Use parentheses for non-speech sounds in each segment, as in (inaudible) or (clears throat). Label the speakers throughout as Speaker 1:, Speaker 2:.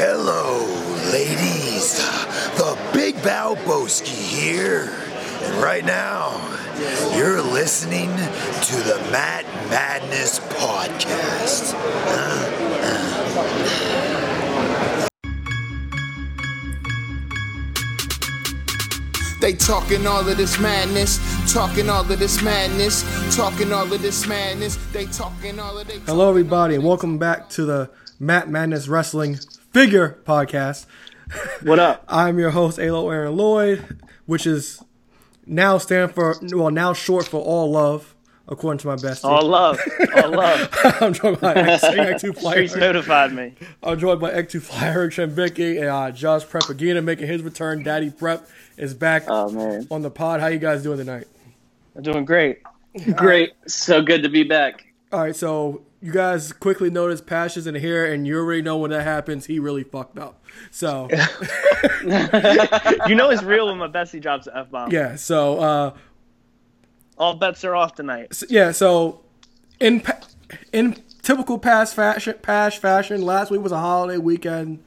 Speaker 1: Hello, ladies. The Big Balboski here. And right now, you're listening to the Matt Madness Podcast.
Speaker 2: They talking all of this madness, talking all of this madness, talking all of this madness. They talking all of this.
Speaker 3: Hello, everybody, and welcome back to the Matt Madness Wrestling Figure Podcast.
Speaker 4: What up? (laughs)
Speaker 3: I'm your host, Alo Aaron Lloyd, which is now stand for well, now short for All Love, according to my bestie.
Speaker 4: All love, all love. (laughs)
Speaker 3: I'm joined by X, X2 (laughs)
Speaker 4: Streets
Speaker 3: Flyer.
Speaker 4: notified me.
Speaker 3: I'm joined by X2 Flyer, Eric Shembicki, and uh, Josh Prepagina making his return. Daddy Prep is back
Speaker 4: Oh man,
Speaker 3: on the pod. How you guys doing tonight?
Speaker 4: I'm doing great.
Speaker 5: Great. So good to be back.
Speaker 3: All right, so you guys quickly notice Passion's in here, and you already know when that happens, he really fucked up. So (laughs)
Speaker 4: You know it's real when my bestie drops an f bomb.
Speaker 3: yeah, so uh,
Speaker 4: All bets are off tonight.
Speaker 3: S- yeah, so in in typical past fashion, fashion, last week was a holiday weekend.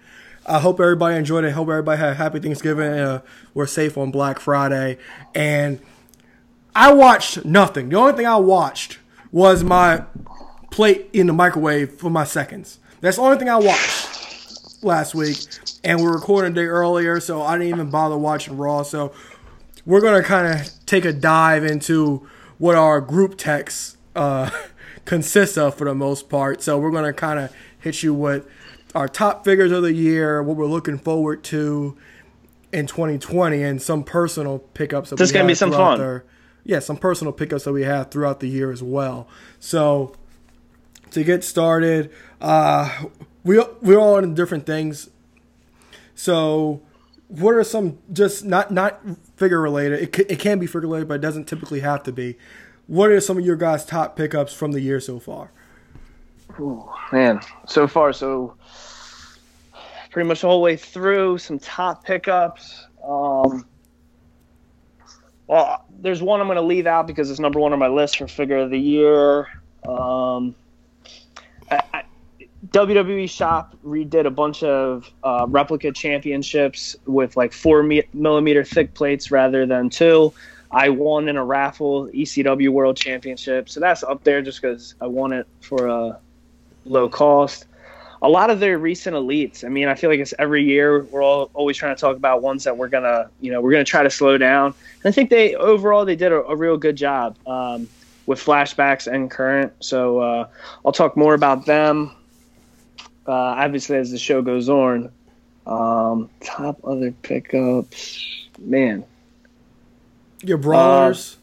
Speaker 3: I hope everybody enjoyed it. Hope everybody had a happy Thanksgiving. And, uh, we're safe on Black Friday, and I watched nothing. The only thing I watched was my plate in the microwave for my seconds. That's the only thing I watched last week, and we're recording a day earlier, so I didn't even bother watching Raw. So we're gonna kind of take a dive into what our group text uh, (laughs) consists of for the most part. So we're gonna kind of hit you with our top figures of the year, what we're looking forward to in 2020, and some personal pickups. That
Speaker 4: This is gonna be some fun.
Speaker 3: yeah, some personal pickups that we have throughout the year as well. So to get started, uh, we we're all in different things. So, what are some just not not figure related? It ca- it can be figure related, but it doesn't typically have to be. What are some of your guys' top pickups from the year so far?
Speaker 4: Man, so far so pretty much all the whole way through. Some top pickups. Um, well, there's one I'm going to leave out because it's number one on my list for figure of the year. Um, WWE Shop redid a bunch of uh, replica championships with like four me- millimeter thick plates rather than two. I won in a raffle ECW World Championship, so that's up there just because I won it for a low cost. A lot of their recent elites. I mean, I feel like it's every year we're all always trying to talk about ones that we're gonna, you know, we're gonna try to slow down. And I think they overall they did a, a real good job um, with flashbacks and current. So uh, I'll talk more about them. Uh, obviously, as the show goes on. Um, top other pickups, man.
Speaker 3: Your brawlers.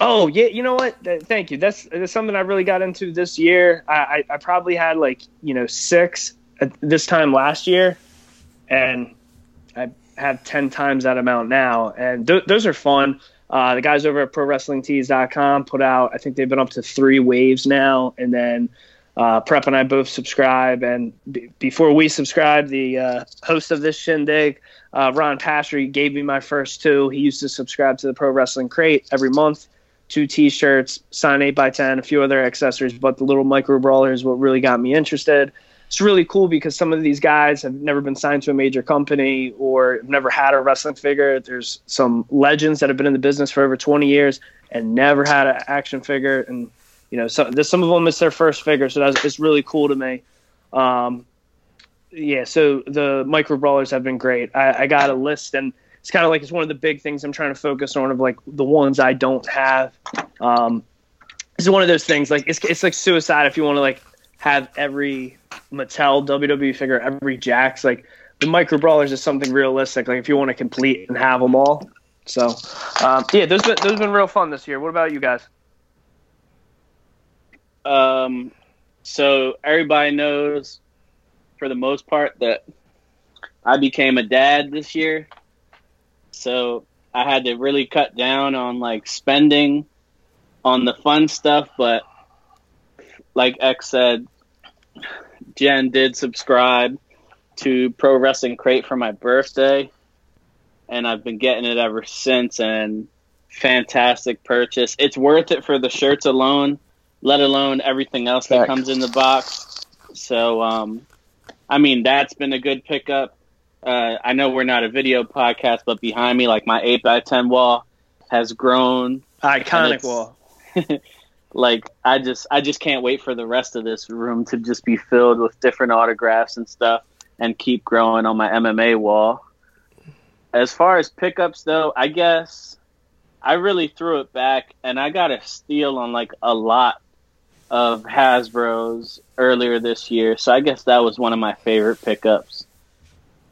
Speaker 4: Oh yeah, you know what? Th- Thank you. That's, that's something I really got into this year. I, I, I probably had like you know six at this time last year, and I have ten times that amount now. And th- those are fun. Uh, the guys over at ProWrestlingTees.com put out. I think they've been up to three waves now, and then uh, Prep and I both subscribe. And b- before we subscribe, the uh, host of this shindig, uh, Ron Passery, gave me my first two. He used to subscribe to the Pro Wrestling Crate every month. Two T-shirts, sign eight by ten, a few other accessories, but the little micro brawler is what really got me interested. It's really cool because some of these guys have never been signed to a major company or never had a wrestling figure. There's some legends that have been in the business for over 20 years and never had an action figure, and you know, some some of them it's their first figure, so that's it's really cool to me. Um, yeah, so the micro brawlers have been great. I, I got a list, and it's kind of like it's one of the big things I'm trying to focus on of like the ones I don't have. Um, it's one of those things like it's it's like suicide if you want to like have every Mattel WWE figure, every Jakks. Like the micro brawlers is something realistic. Like if you want to complete and have them all. So um, yeah, those been, those been real fun this year. What about you guys?
Speaker 5: Um, so everybody knows, for the most part, that I became a dad this year. So I had to really cut down on like spending on the fun stuff. But like X said, Jen did subscribe to Pro Wrestling Crate for my birthday, and I've been getting it ever since. And fantastic purchase. It's worth it for the shirts alone, let alone everything else that
Speaker 4: Fact.
Speaker 5: comes in the box. So um, I mean, that's been a good pickup. Uh, I know we're not a video podcast, but behind me, like my eight by ten wall has grown.
Speaker 4: Iconic wall. (laughs)
Speaker 5: like I just I just can't wait for the rest of this room to just be filled with different autographs and stuff and keep growing on my MMA wall. As far as pickups though, I guess I really threw it back and I got a steal on like a lot of Hasbro's earlier this year. So I guess that was one of my favorite pickups.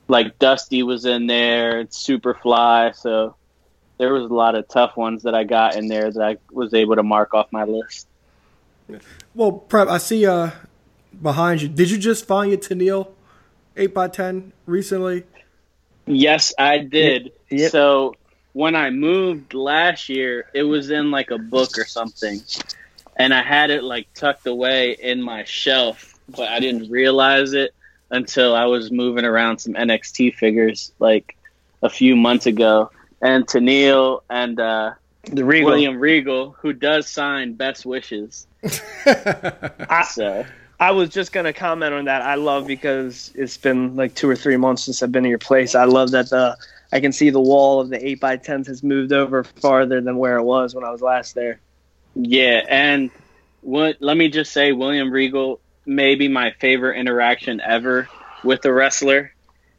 Speaker 5: Like Dusty was in there, Superfly, so there was a lot of tough ones that I got in there that I was able to mark off my list.
Speaker 3: Well, Prep, I see uh behind you. Did you just find your Tenille eight x ten recently?
Speaker 5: Yes, I did.
Speaker 4: Yep.
Speaker 5: So when I moved last year, it was in like a book or something, and I had it like tucked away in my shelf, but I didn't realize it until I was moving around some NXT figures like a few months ago. And Tenille and uh,
Speaker 4: The Regal.
Speaker 5: William Regal, who does sign best wishes. (laughs)
Speaker 4: I,
Speaker 5: So
Speaker 4: I was just gonna comment on that. I love because it's been like two or three months since I've been to your place. I love that the I can see the wall of the eight by tens has moved over farther than where it was when I was last there.
Speaker 5: Yeah, and what? Let me just say, William Regal may be my favorite interaction ever with a wrestler.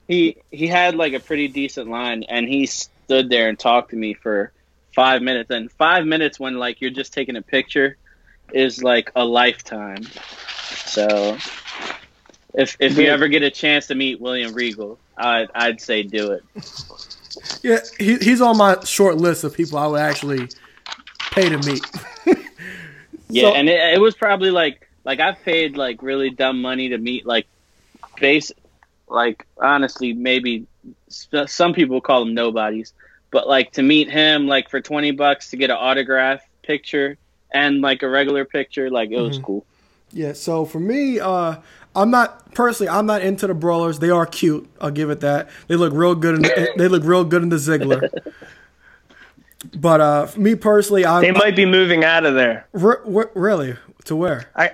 Speaker 5: He he had like a pretty decent line, and he stood there and talked to me for five minutes. And five minutes when like you're just taking a picture is like a lifetime. So if if you ever get a chance to meet William Regal, I'd I'd say do it.
Speaker 3: Yeah, he, he's on my short list of people I would actually pay to meet.
Speaker 5: Yeah,
Speaker 3: So-
Speaker 5: and it, it was probably like like I've paid like really dumb money to meet like base like honestly maybe some people call them nobodies, but like to meet him like for twenty bucks to get an autograph picture and like a regular picture, like it was cool.
Speaker 3: Yeah, so for me, uh, I'm not personally. I'm not into the brawlers. They are cute. I'll give it that. They look real good. In they look real good in the Ziggler. (laughs) But uh, me personally, I
Speaker 4: They might be moving out of there.
Speaker 3: re- re- really to where?
Speaker 4: I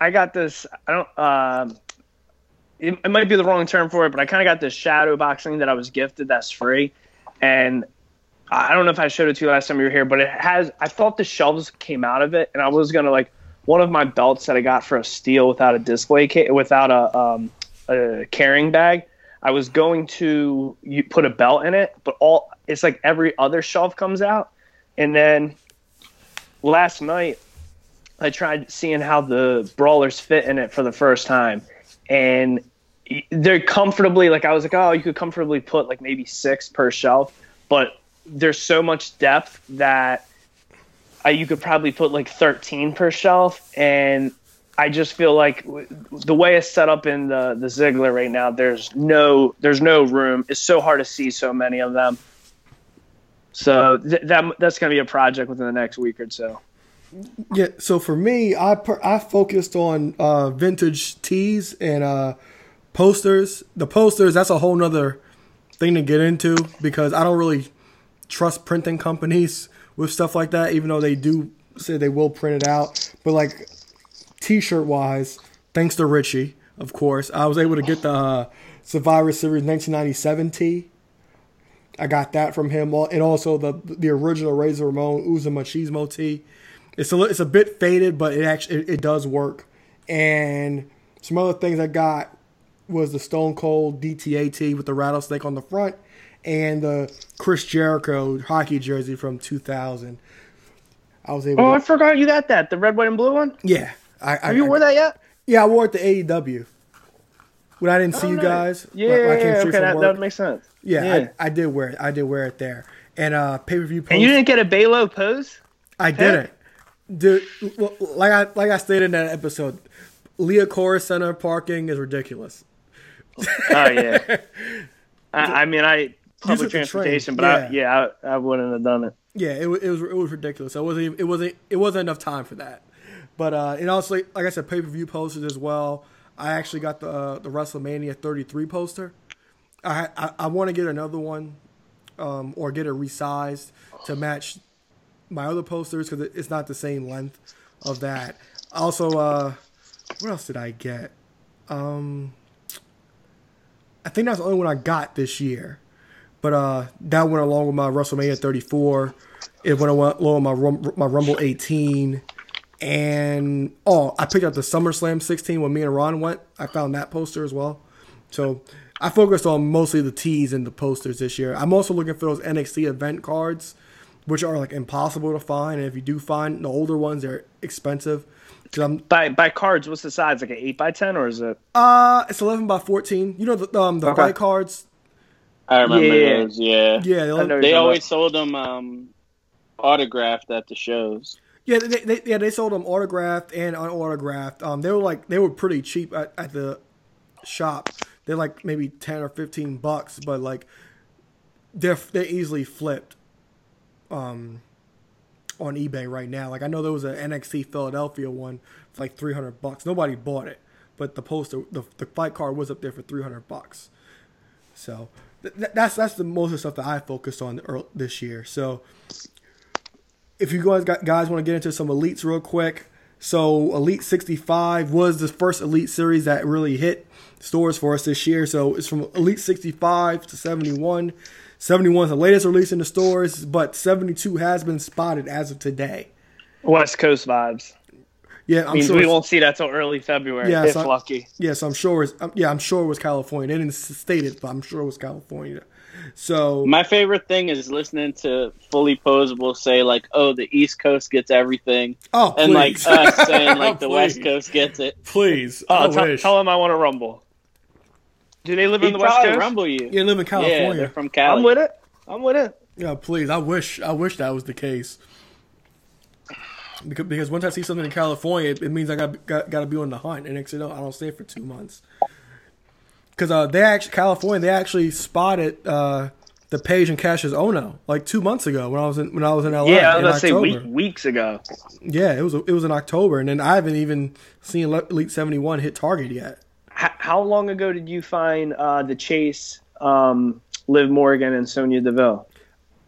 Speaker 4: I- got this. I don't. Um, it, it might be the wrong term for it, but I kind of got this shadow boxing that I was gifted that's free, and I don't know if I showed it to you last time you were here, but it has. I thought the shelves came out of it, and I was gonna like one of my belts that I got for a steal without a display ca- without a um, a carrying bag. I was going to put a belt in it, but all it's like every other shelf comes out, and then last night I tried seeing how the brawlers fit in it for the first time, and they're comfortably like I was like, oh, you could comfortably put like maybe six per shelf, but there's so much depth that uh, you could probably put like 13 per shelf, and I just feel like the way it's set up in the the Ziggler right now, there's no there's no room. It's so hard to see so many of them. So th- that that's gonna be a project within the next week or so.
Speaker 3: Yeah. So for me, I per, I focused on uh, vintage tees and uh, posters. The posters that's a whole nother thing to get into because I don't really trust printing companies with stuff like that, even though they do say they will print it out. But like t-shirt wise, thanks to Richie, of course, I was able to get the uh, Survivor Series 1997 tee. I got that from him, and also the the original Razor Ramon Uza Machismo tee. It's a it's a bit faded, but it actually it, it does work. And some other things I got was the Stone Cold DTA tee with the rattlesnake on the front, and the Chris Jericho hockey jersey from 2000. I was able.
Speaker 4: Oh, I
Speaker 3: to,
Speaker 4: forgot you got that the red, white, and blue one.
Speaker 3: yeah, I, I
Speaker 4: Have you
Speaker 3: I-
Speaker 4: wore that yet?
Speaker 3: Yeah, I wore it to AEW. When I didn't see you guys,
Speaker 4: Yeah,
Speaker 3: I
Speaker 4: yeah, yeah, okay, that, that would make sense.
Speaker 3: yeah,
Speaker 4: yeah.
Speaker 3: I, I did wear it. I did wear it there. And uh, pay per view.
Speaker 4: And you didn't get a Balo pose?
Speaker 3: I didn't, dude. well, Like I like I stated in that episode, Liacouras Center parking is ridiculous.
Speaker 4: Oh yeah. (laughs) I, I mean, I public
Speaker 3: took the train,
Speaker 4: transportation, but I,
Speaker 3: yeah.
Speaker 4: yeah, I, I wouldn't have done it.
Speaker 3: Yeah, it, it was it was ridiculous. It wasn't even- it wasn't it wasn't enough time for that. But uh, and also like, like I said, pay per view posters as well. I actually got the uh, the WrestleMania 33 poster. I I, I want to get another one, um, or get it resized to match my other posters because it's not the same length of that. Also, uh, what else did I get? Um, I think that's the only one I got this year. But uh, that went along with my WrestleMania 34. It went along with my my Rumble 18, and oh, I picked up the SummerSlam 16 when me and Ron went. I found that poster as well. So I focused on mostly the tees and the posters this year. I'm also looking for those NXT event cards, which are like impossible to find. And if you do find the older ones, they're expensive. I'm
Speaker 4: By by cards, what's the size? Like an eight by ten, or is it?
Speaker 3: uh, it's 11 by 14. You know the um the
Speaker 4: Okay.
Speaker 3: white cards.
Speaker 5: I remember
Speaker 4: Yeah.
Speaker 5: those. Yeah,
Speaker 3: Yeah, they,
Speaker 5: they always
Speaker 4: about.
Speaker 5: sold them um, autographed at the shows.
Speaker 3: Yeah, they, they, yeah, they sold them autographed and unautographed. Um, they were like they were pretty cheap at, at the shop. They're like maybe 10 or 15 bucks, but like they're they're easily flipped. Um, on eBay right now. Like I know there was an NXT Philadelphia one for like 300 bucks. Nobody bought it, but the poster, the, the fight card was up there for 300 bucks. So th- th- that's that's the most of the stuff that I focused on this year. So if you guys guys want to get into some elites real quick, so Elite 65 was the first Elite series that really hit stores for us this year. So it's from Elite 65 to 71. 71 is the latest release in the stores, but 72 has been spotted as of today.
Speaker 4: West Coast vibes.
Speaker 3: Yeah, I'm
Speaker 4: Means
Speaker 3: sure.
Speaker 4: we won't see that till early February,
Speaker 3: Yeah,
Speaker 4: if
Speaker 3: so-
Speaker 4: lucky.
Speaker 3: Yes, I'm sure. It's, um, yeah, I'm sure it was California. They didn't state it, but I'm sure it was California. So
Speaker 5: My favorite thing is listening to fully posable say like, "Oh, the East Coast gets everything,"
Speaker 3: oh,
Speaker 5: and like us saying like (laughs) the West Coast gets it.
Speaker 3: please.
Speaker 4: Oh,
Speaker 3: I
Speaker 4: tell,
Speaker 3: wish.
Speaker 4: him I want to rumble. Do they live
Speaker 5: He'd
Speaker 4: in the West Coast?
Speaker 5: rumble you.
Speaker 3: You live in California.
Speaker 5: Yeah,
Speaker 3: California.
Speaker 5: they're from Cali.
Speaker 4: I'm with it. I'm with it.
Speaker 3: Yeah, please. I wish. I wish that was the case. Because, because once I see something in California, it, it means I got, got got to be on the hunt, and next thing you know, I don't stay for two months. Because uh, they actually California, they actually spotted uh, the Paige and Kassius Ohno like two months ago when I was in when I was in LA.
Speaker 4: Yeah, I was about to say week, weeks ago.
Speaker 3: Yeah, it was it was in October, and then I haven't even seen Elite Seventy One hit Target yet.
Speaker 4: H- how long ago did you find uh, the Chase, um, Liv Morgan, and Sonya Deville?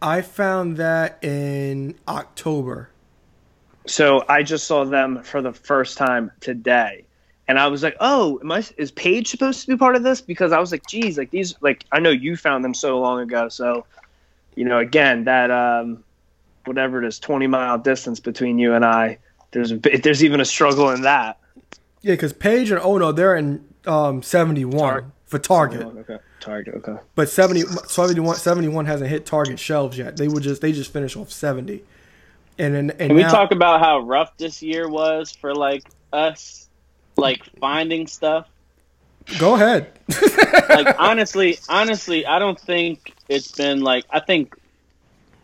Speaker 3: I found that in October.
Speaker 4: So I just saw them for the first time today, and I was like, "Oh, am I, is Paige supposed to be part of this?" Because I was like, "Geez, like these, like I know you found them so long ago, so you know, again, that um, whatever it is, twenty mile distance between you and I, there's a there's even a struggle in that."
Speaker 3: Yeah, because Paige and Ohno they're in um, seventy one
Speaker 4: Tar-
Speaker 3: for Target.
Speaker 4: Okay, Target. Okay.
Speaker 3: But 70, 71, 71 hasn't hit Target shelves yet. They would just they just finished off seventy, and then and
Speaker 5: Can we
Speaker 3: now,
Speaker 5: talk about how rough this year was for like us, like finding stuff?
Speaker 3: Go ahead. (laughs)
Speaker 5: Like honestly, honestly, I don't think it's been like I think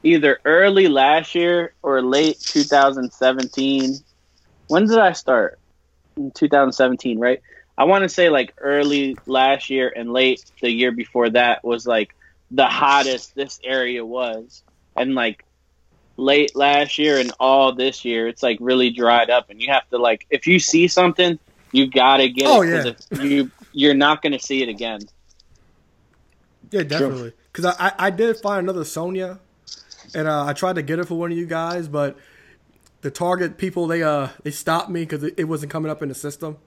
Speaker 5: either early last year or late 2017. When did I start? In 2017, right? I want to say like early last year and late the year before that was like the hottest this area was, and like late last year and all this year, it's like really dried up, and you have to like if you see something, you gotta get
Speaker 3: Oh,
Speaker 5: it 'cause
Speaker 3: yeah.
Speaker 5: if you you're not gonna see it again.
Speaker 3: yeah, definitely. Because I, I I did find another Sonya, and uh, I tried to get it for one of you guys, but the Target people they uh they stopped me because it, it wasn't coming up in the system.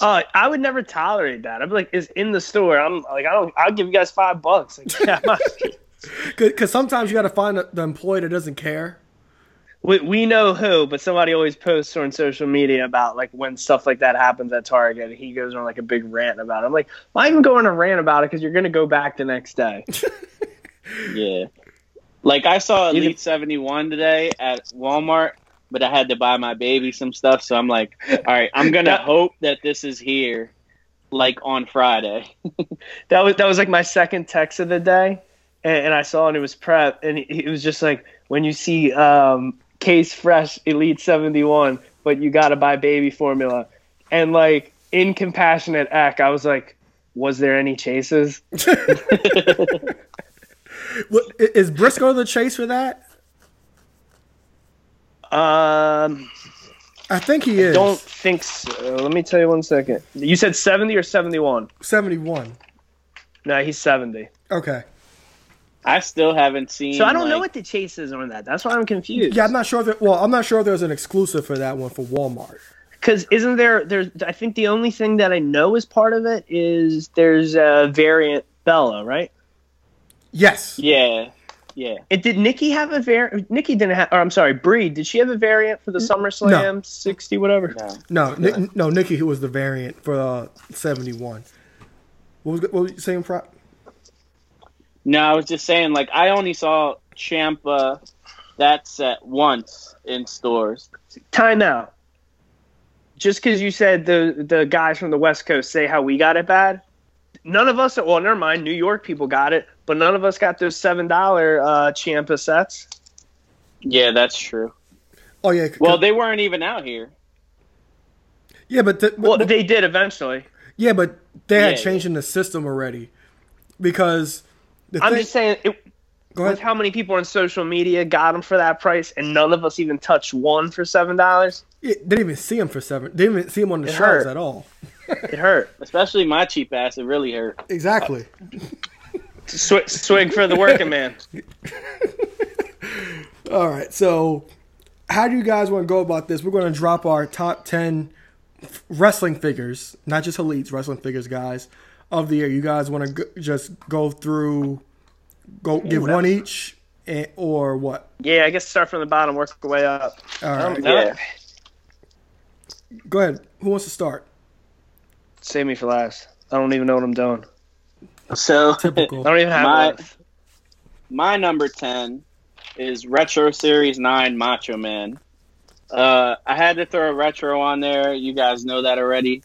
Speaker 4: Uh, I would never tolerate that. I'd be like, "It's in the store." I'm like, "I don't. I'll give you guys five bucks." Like, (laughs) yeah,
Speaker 3: Because (laughs) sometimes you got to find the, the employee that doesn't care.
Speaker 4: We, we know who, but somebody always posts on social media about like when stuff like that happens at Target. And He goes on like a big rant about it. I'm like, why even go on a rant about it? Because you're gonna go back the next day. (laughs)
Speaker 5: Yeah. Like I saw
Speaker 4: Even-
Speaker 5: Elite 71 today at Walmart, but I had to buy my baby some stuff, so I'm like, all right, I'm going to
Speaker 4: That-
Speaker 5: hope that this is here like on Friday. (laughs)
Speaker 4: that was that was like my second text of the day, and, and I saw it. and It was prep, and it, it was just like when you see um, Case Fresh Elite seventy one, but you got to buy baby formula, and like in compassionate act, I was like, was there any chases? (laughs) (laughs)
Speaker 3: Is Brisco the chase for that?
Speaker 4: Um,
Speaker 3: I think he is.
Speaker 4: don't think so. Let me tell you one second. You said seventy or seventy one?
Speaker 3: seventy one.
Speaker 4: No, he's seventy.
Speaker 3: Okay.
Speaker 5: I still haven't seen
Speaker 4: So I don't know what the chase is on that. That's why I'm confused.
Speaker 3: Yeah, I'm not sure if well, I'm not sure if there's an exclusive for that one for Walmart.
Speaker 4: Because isn't there? There's. I think the only thing that I know is part of it is there's a variant Bella, right?
Speaker 3: Yes.
Speaker 5: Yeah, yeah.
Speaker 4: And did Nikki have a variant? Nikki didn't have. Or I'm sorry, Brie. Did she have a variant for the SummerSlam 60 whatever?
Speaker 5: No.
Speaker 3: No, Ni- no, Nikki, who was the variant for uh, 71. What was, what was you saying, Prop?
Speaker 5: No, I was just saying, like, I only saw Champa that set once in stores.
Speaker 4: Time out. Just because you said the the guys from the West Coast say how we got it bad, none of us. Well, never mind. New York people got it, but none of us got those seven dollar uh, Champa sets.
Speaker 5: Yeah, that's true.
Speaker 3: Oh, yeah.
Speaker 5: Well, they weren't even out here.
Speaker 3: yeah, but, the,
Speaker 4: Well,
Speaker 3: but-
Speaker 4: they did eventually.
Speaker 3: yeah, but they had
Speaker 5: Yeah,
Speaker 3: changed in the system already. Because the
Speaker 4: I'm
Speaker 3: thing,
Speaker 4: just saying, it,
Speaker 3: go
Speaker 4: with how many people on social media got them for that price, and none of us even touched one for seven dollars.
Speaker 3: Yeah, they didn't even see them for seven. They didn't even see them on the
Speaker 4: It
Speaker 3: shelves
Speaker 4: hurt.
Speaker 3: at all.
Speaker 4: It hurt. (laughs)
Speaker 5: Especially my cheap ass. It really hurt.
Speaker 3: Exactly.
Speaker 4: Sw- swing for the working man. (laughs)
Speaker 3: All right. So, how do you guys want to go about this? We're going to drop our top 10 f- wrestling figures, not just elites, wrestling figures, guys, of the year. You guys want to go, just go through, go give one each, and, or what?
Speaker 4: Yeah, I guess start from the bottom, work our way up.
Speaker 3: All right.
Speaker 4: Um,
Speaker 5: Yeah.
Speaker 3: Go ahead. Who wants to start?
Speaker 4: Save me for last. I don't even know what I'm doing.
Speaker 5: So, (laughs)
Speaker 3: Typical. (laughs)
Speaker 4: I don't even have
Speaker 5: My-
Speaker 4: one.
Speaker 5: my number 10 is Retro Series 9 Macho Man. Uh, I had to throw a retro on there. You guys know that already.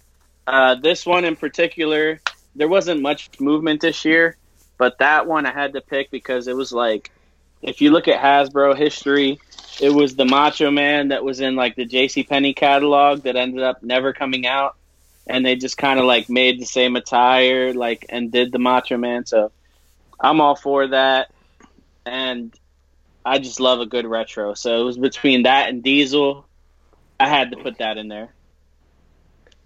Speaker 5: Uh, this one in particular, there wasn't much movement this year, but that one I had to pick because it was like, if you look at Hasbro history, it was the Macho Man that was in like the J.C. Penney catalog that ended up never coming out, and they just kind of like made the same attire, like and did the Macho Man. So I'm all for that, and I just love a good retro. So it was between that and Diesel. I had to put that in there.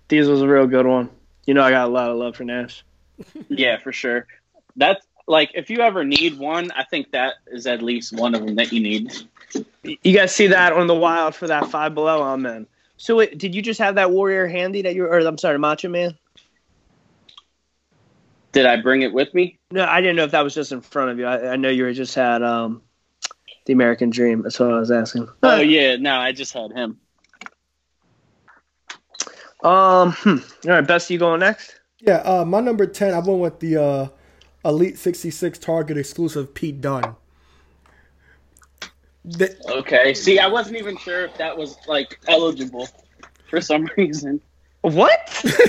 Speaker 4: Diesel's a real good one. You know, I got a lot of love for Nash.
Speaker 5: Yeah, for sure. That's like if you ever need one, I think that is at least one of them that you need.
Speaker 4: You guys see that on the wild for that five below on men. So wait, did you just have that warrior handy that you or I'm sorry, Macho Man?
Speaker 5: Did I bring it with me?
Speaker 4: No, I didn't know if that was just in front of you. I, I know you were just had um the American Dream. That's what I was asking.
Speaker 5: Oh yeah, no, I just had him.
Speaker 4: Um, hmm. all right, best you going next?
Speaker 3: Yeah, uh, my number 10, I went with the uh, Elite 66 Target exclusive Pete Dunne. The,
Speaker 5: Okay. See, I wasn't even sure if that was like eligible for some (laughs) reason
Speaker 4: What?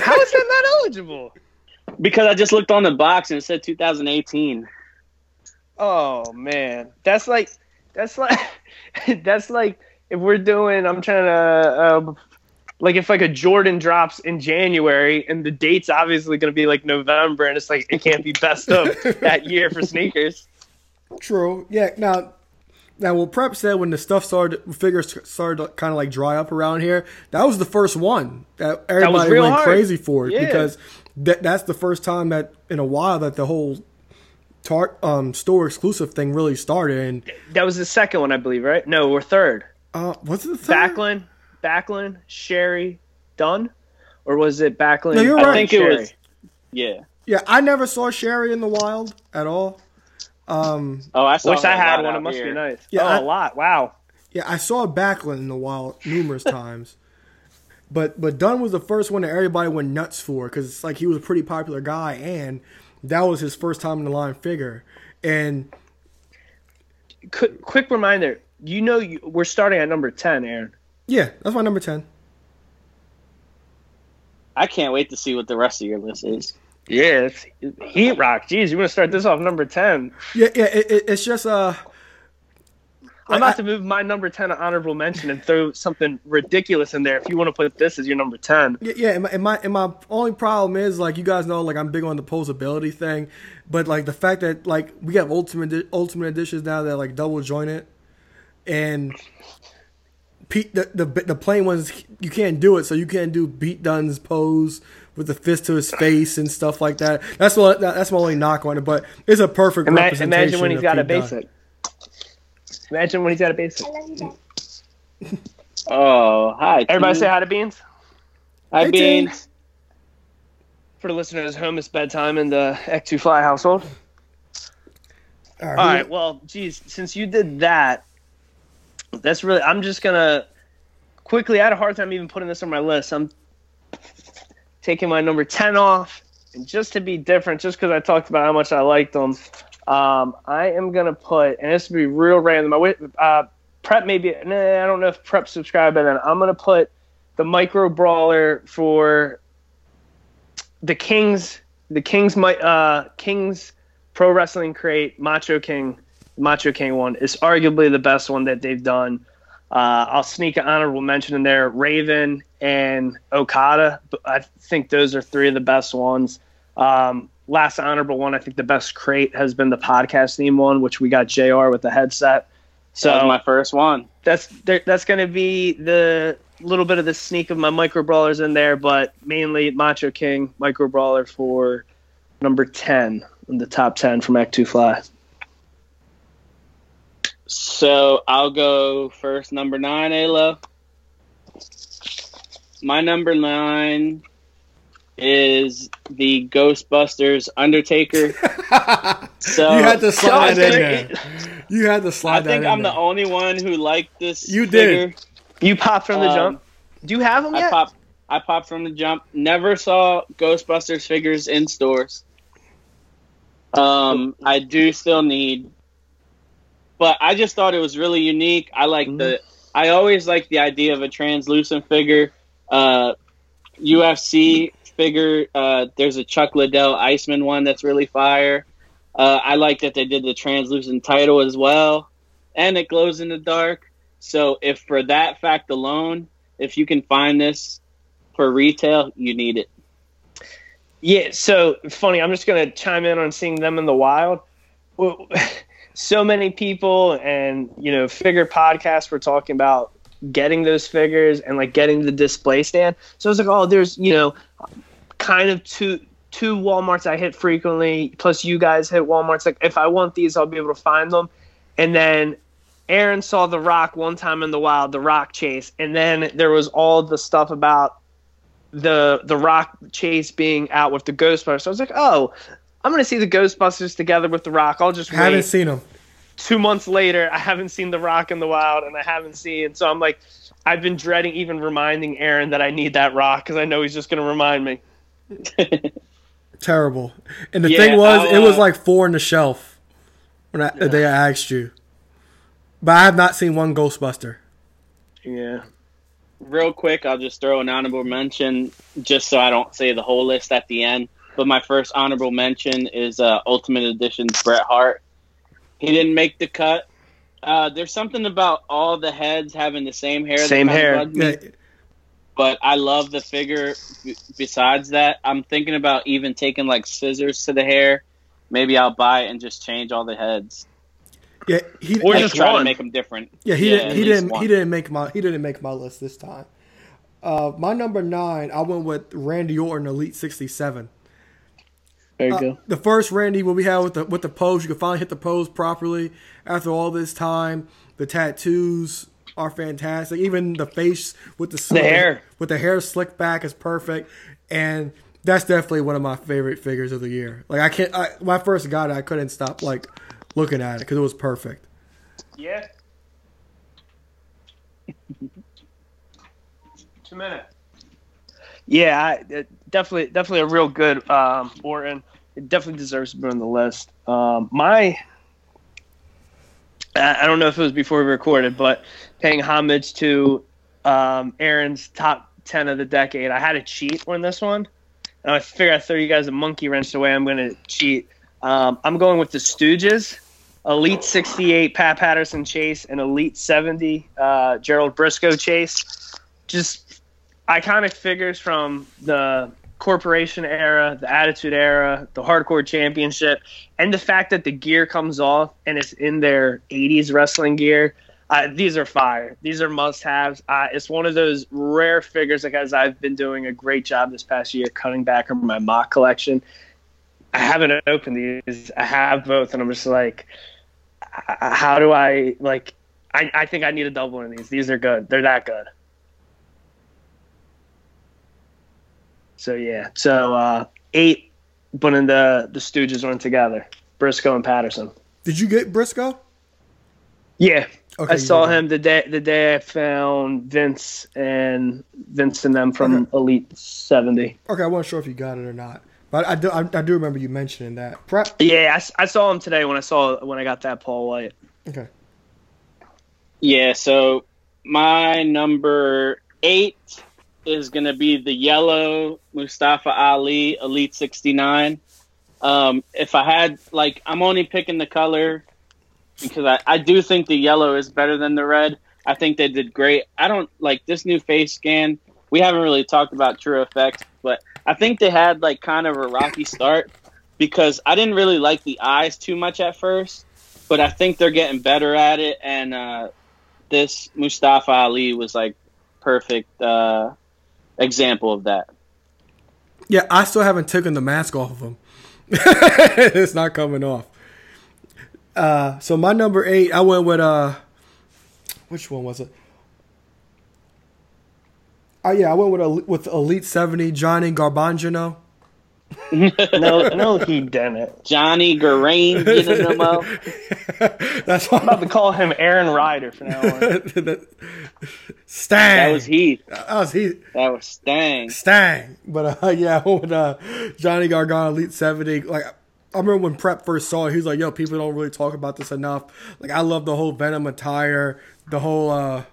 Speaker 4: How is that not eligible?
Speaker 5: because I just looked on the box and it said 2018.
Speaker 4: Oh man, that's like that's like (laughs) that's like if we're doing. I'm trying to uh, like if like a Jordan drops in January and the date's obviously going to be like November and it's like it can't be best of (laughs) that year for sneakers.
Speaker 3: True. Yeah. Now, now what Prep said when the stuff started, figures started to kind of like dry up around here. That was the first one that everybody
Speaker 4: real
Speaker 3: went
Speaker 4: hard.
Speaker 3: crazy for
Speaker 4: Yeah.
Speaker 3: because that that's the first time that in a while that the whole tar- um, store exclusive thing really started. And
Speaker 4: That was the second one, I believe, right? No, we're third.
Speaker 3: uh, what's the third?
Speaker 4: Backlund, Backlund, Sherri, Dunne, or was it Backlund?
Speaker 3: No, you're right.
Speaker 5: I think it
Speaker 4: Sherri?
Speaker 5: was. Yeah.
Speaker 3: Yeah, I never saw Sherri in the wild at all. Um,
Speaker 5: Oh, I saw.
Speaker 4: Wish I had one. It
Speaker 5: out
Speaker 4: must be nice.
Speaker 3: Yeah,
Speaker 4: oh,
Speaker 3: I-
Speaker 4: a lot. Wow.
Speaker 3: Yeah, I saw Backlund in the wild numerous times, but but Dunne was the first one that everybody went nuts for because it's like he was a pretty popular guy, and that was his first time in the line figure. And
Speaker 4: Quick, quick reminder. You know, you, we're starting at number ten, Aaron.
Speaker 3: Yeah, that's my number ten.
Speaker 5: I can't wait to see what the rest of your list is.
Speaker 4: Yeah, it's Heat Rock. Jeez, you want to start this off number ten?
Speaker 3: Yeah, yeah, it, it, it's just uh,
Speaker 4: I'm
Speaker 3: I-
Speaker 4: about to move my number ten to honorable mention and throw something ridiculous in there. If you want to put this as your number ten,
Speaker 3: yeah, yeah. And my, and my and my only problem is like you guys know, like I'm big on the posability thing, but like the fact that like we have ultimate ultimate editions now that like double joint it, and Pete the, the the plain ones you can't do it, so you can't do Pete Dunne's pose with the fist to his face and stuff like that. That's what that's my only knock on it, but it's a perfect
Speaker 4: Ima-
Speaker 3: representation.
Speaker 4: imagine when he's
Speaker 3: of
Speaker 4: got a
Speaker 3: Pete Dunne.
Speaker 4: basic. Imagine when he's got a basic. (laughs)
Speaker 5: Oh, hi.
Speaker 4: Everybody
Speaker 5: team.
Speaker 4: say hi to Beans.
Speaker 5: Hi,
Speaker 3: Hey,
Speaker 5: Beans.
Speaker 4: For the listeners home, it's bedtime in the X2 Fly household.
Speaker 3: All right.
Speaker 4: All right. Well, geez, since you did that, that's really. I'm just gonna quickly. I had a hard time even putting this on my list. I'm taking my number ten off, and just to be different, just because I talked about how much I liked them, um, I am gonna put, and this would be real random. I uh, prep maybe. Nah, I don't know if prep subscribe, but then I'm gonna put the micro brawler for the Kings. The Kings, uh, Kings Pro Wrestling Crate Macho King, Macho King one is arguably the best one that they've done. Uh, I'll sneak an honorable mention in there. Raven and Okada. I think those are three of the best ones. Um, last honorable one, I think the best crate has been the podcast theme one, which we got Jr. with the headset.
Speaker 5: So that was my first one.
Speaker 4: that's that's going to be the little bit of the sneak of my micro brawlers in there, but mainly Macho King micro brawler for number ten in the top ten from X2 Fly.
Speaker 5: So I'll go first. Number nine, Alo. My number nine is the Ghostbusters Undertaker. (laughs) So
Speaker 3: you had to slide
Speaker 4: so
Speaker 3: in there. You had to slide
Speaker 5: in.
Speaker 3: I
Speaker 5: think
Speaker 3: in
Speaker 5: I'm
Speaker 3: there.
Speaker 5: the only one who liked this.
Speaker 3: You did.
Speaker 4: You popped from the
Speaker 5: Um,
Speaker 4: jump. Do you have them
Speaker 5: I
Speaker 4: yet?
Speaker 5: popped. I popped from the jump. Never saw Ghostbusters figures in stores. Um, I do still need, but I just thought it was really unique. I like the. I always like the idea of a translucent figure. Uh, UFC figure. Uh, there's a Chuck Liddell Iceman one that's really fire. Uh, I like that they did the translucent title as well, and it glows in the dark. So if for that fact alone, if you can find this for retail, you need it.
Speaker 4: Yeah, so funny. I'm just going to chime in on seeing them in the wild. Well, (laughs) so many people and, you know, figure podcasts were talking about getting those figures and like getting the display stand. So I was like, oh, there's, you know, kind of two two Walmarts I hit frequently, plus you guys hit Walmarts. Like if I want these, I'll be able to find them. And then Aaron saw The Rock one time in the wild, The Rock chase, and then there was all the stuff about the the Rock chase being out with the Ghostbusters. So I was like, oh, I'm gonna see the Ghostbusters together with the Rock. I'll just
Speaker 3: haven't seen them.
Speaker 4: Two months later, I haven't seen the Rock in the wild, and I haven't seen. So I'm like, I've been dreading even reminding Aaron that I need that Rock because I know he's just gonna remind me. (laughs)
Speaker 3: Terrible. And the
Speaker 5: Yeah,
Speaker 3: thing was,
Speaker 5: I'll,
Speaker 3: it was
Speaker 5: uh,
Speaker 3: like four in the shelf when I, the day I asked you. But I have not seen one Ghostbuster.
Speaker 4: Yeah.
Speaker 5: Real quick, I'll just throw an honorable mention just so I don't say the whole list at the end. But my first honorable mention is uh, Ultimate Edition's Bret Hart. He didn't make the cut. Uh, there's something about all the heads having the same hair.
Speaker 4: Same hair.
Speaker 3: Yeah,
Speaker 5: but I love the figure. B- besides that, I'm thinking about even taking like scissors to the hair. Maybe I'll buy it and just change all the heads.
Speaker 3: yeah, he,
Speaker 4: Or
Speaker 5: Like,
Speaker 4: just
Speaker 5: try
Speaker 4: one.
Speaker 5: to make them different.
Speaker 3: yeah, he
Speaker 5: Yeah,
Speaker 3: didn't. He didn't.
Speaker 5: one.
Speaker 3: He didn't make my. He didn't make my list this time. Uh, my number nine, I went with Randy Orton, Elite '67.
Speaker 4: Very
Speaker 3: Uh,
Speaker 4: good.
Speaker 3: the first Randy what we had with the with the pose, you can finally hit the pose properly after all this time. The tattoos are fantastic. Even the face with the slick,
Speaker 4: hair.
Speaker 3: with the hair slicked back is perfect, and that's definitely one of my favorite figures of the year. Like I can't. I, when I first got it, I couldn't stop like looking at it because it was perfect.
Speaker 4: Yeah. Two minutes. Yeah, I, definitely, definitely a real good um, Orton. It definitely deserves to be on the list. Um, my, I I don't know if it was before we recorded, but paying homage to um, Aaron's top ten of the decade. I had to cheat on this one, and I figure I'd throw you guys a monkey wrench the way I'm going to cheat. Um, I'm going with the Stooges. Elite 68 Pat Patterson Chase and Elite 70 uh, Gerald Brisco Chase. Just iconic figures from the corporation era, the attitude era, the hardcore championship, and the fact that the gear comes off and it's in their 80s wrestling gear. Uh, these are fire. These are must haves. Uh, it's one of those rare figures because I've been doing a great job this past year cutting back on my mock collection. I haven't opened these. I have both, and I'm just like, how do I like? I, I think I need a double in these. These are good. They're that good. So yeah, so uh, eight, but in the the Stooges weren't together. Brisco and Patterson.
Speaker 3: Did you get Brisco?
Speaker 4: Yeah,
Speaker 3: Okay,
Speaker 4: I saw him the day the day I found Vince and Vince and them from
Speaker 3: Okay.
Speaker 4: Elite Seventy.
Speaker 3: Okay, I wasn't sure if you got it or not, but I do. I, I do remember you mentioning that. Prep.
Speaker 4: Yeah, I saw him today when I saw when I got that Paul White.
Speaker 3: Okay.
Speaker 5: Yeah, so my number eight is going to be the yellow Mustafa Ali Elite 69. Um, if I had, like, I'm only picking the color because I, I do think the yellow is better than the red. I think they did great. I don't like this new face scan. We haven't really talked about TrueFX, but I think they had, like, kind of a rocky start because I didn't really like the eyes too much at first, but I think they're getting better at it. And, uh, this Mustafa Ali was like perfect uh, example of that.
Speaker 3: Yeah, I still haven't taken the mask off of him. (laughs) it's not coming off. Uh, so my number eight, I went with uh, which one was it? Oh yeah, I went with with Elite Seventy Johnny Garbanjano. (laughs)
Speaker 4: No, no, he didn't.
Speaker 5: Johnny Garain getting them up. (laughs)
Speaker 3: That's
Speaker 4: I'm about to call him Aaron Ryder from now on. (laughs)
Speaker 3: Stang.
Speaker 5: That was he.
Speaker 3: That was he.
Speaker 5: That was Stang.
Speaker 3: Stang. But uh, yeah, I went with uh, Johnny Gargano Elite 70. Like, I remember when Prep first saw it, he was like, yo, people don't really talk about this enough. Like, I love the whole Venom attire, the whole, uh,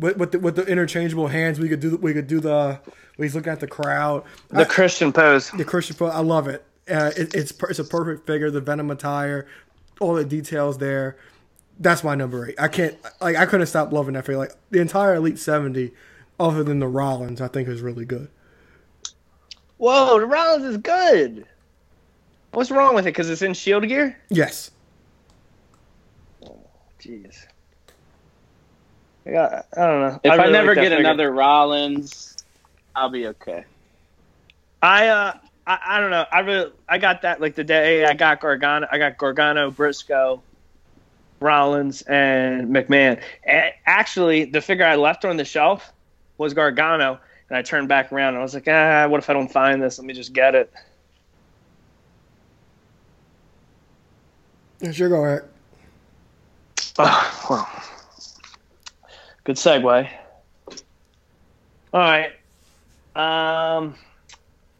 Speaker 3: with, with, the, with the interchangeable hands, we could do, we could do the, when he's looking at the crowd.
Speaker 4: The Christian pose.
Speaker 3: The Christian pose, I love it. Uh, it it's it's a perfect figure. The Venom attire, all the details there. That's my number eight. I can't like I couldn't stop loving that figure. Like the entire Elite seventy, other than the Rollins, I think is really good.
Speaker 4: Whoa, the Rollins is good. What's wrong with it? Because it's in Shield gear.
Speaker 3: Yes.
Speaker 4: Jeez. I, got, I don't know.
Speaker 5: If I,
Speaker 4: really
Speaker 5: never
Speaker 4: like
Speaker 5: get
Speaker 4: figure.
Speaker 5: another Rollins, I'll be okay.
Speaker 4: I uh I, I don't know. I really I got that like the day I got Gargano I got Gargano, Brisco, Rollins, and McMahon. And actually the figure I left on the shelf was Gargano and I turned back around and I was like, ah, what if I don't find this? Let me just get it.
Speaker 3: Sure, go ahead.
Speaker 4: Oh, well. Good segue. All right. Um,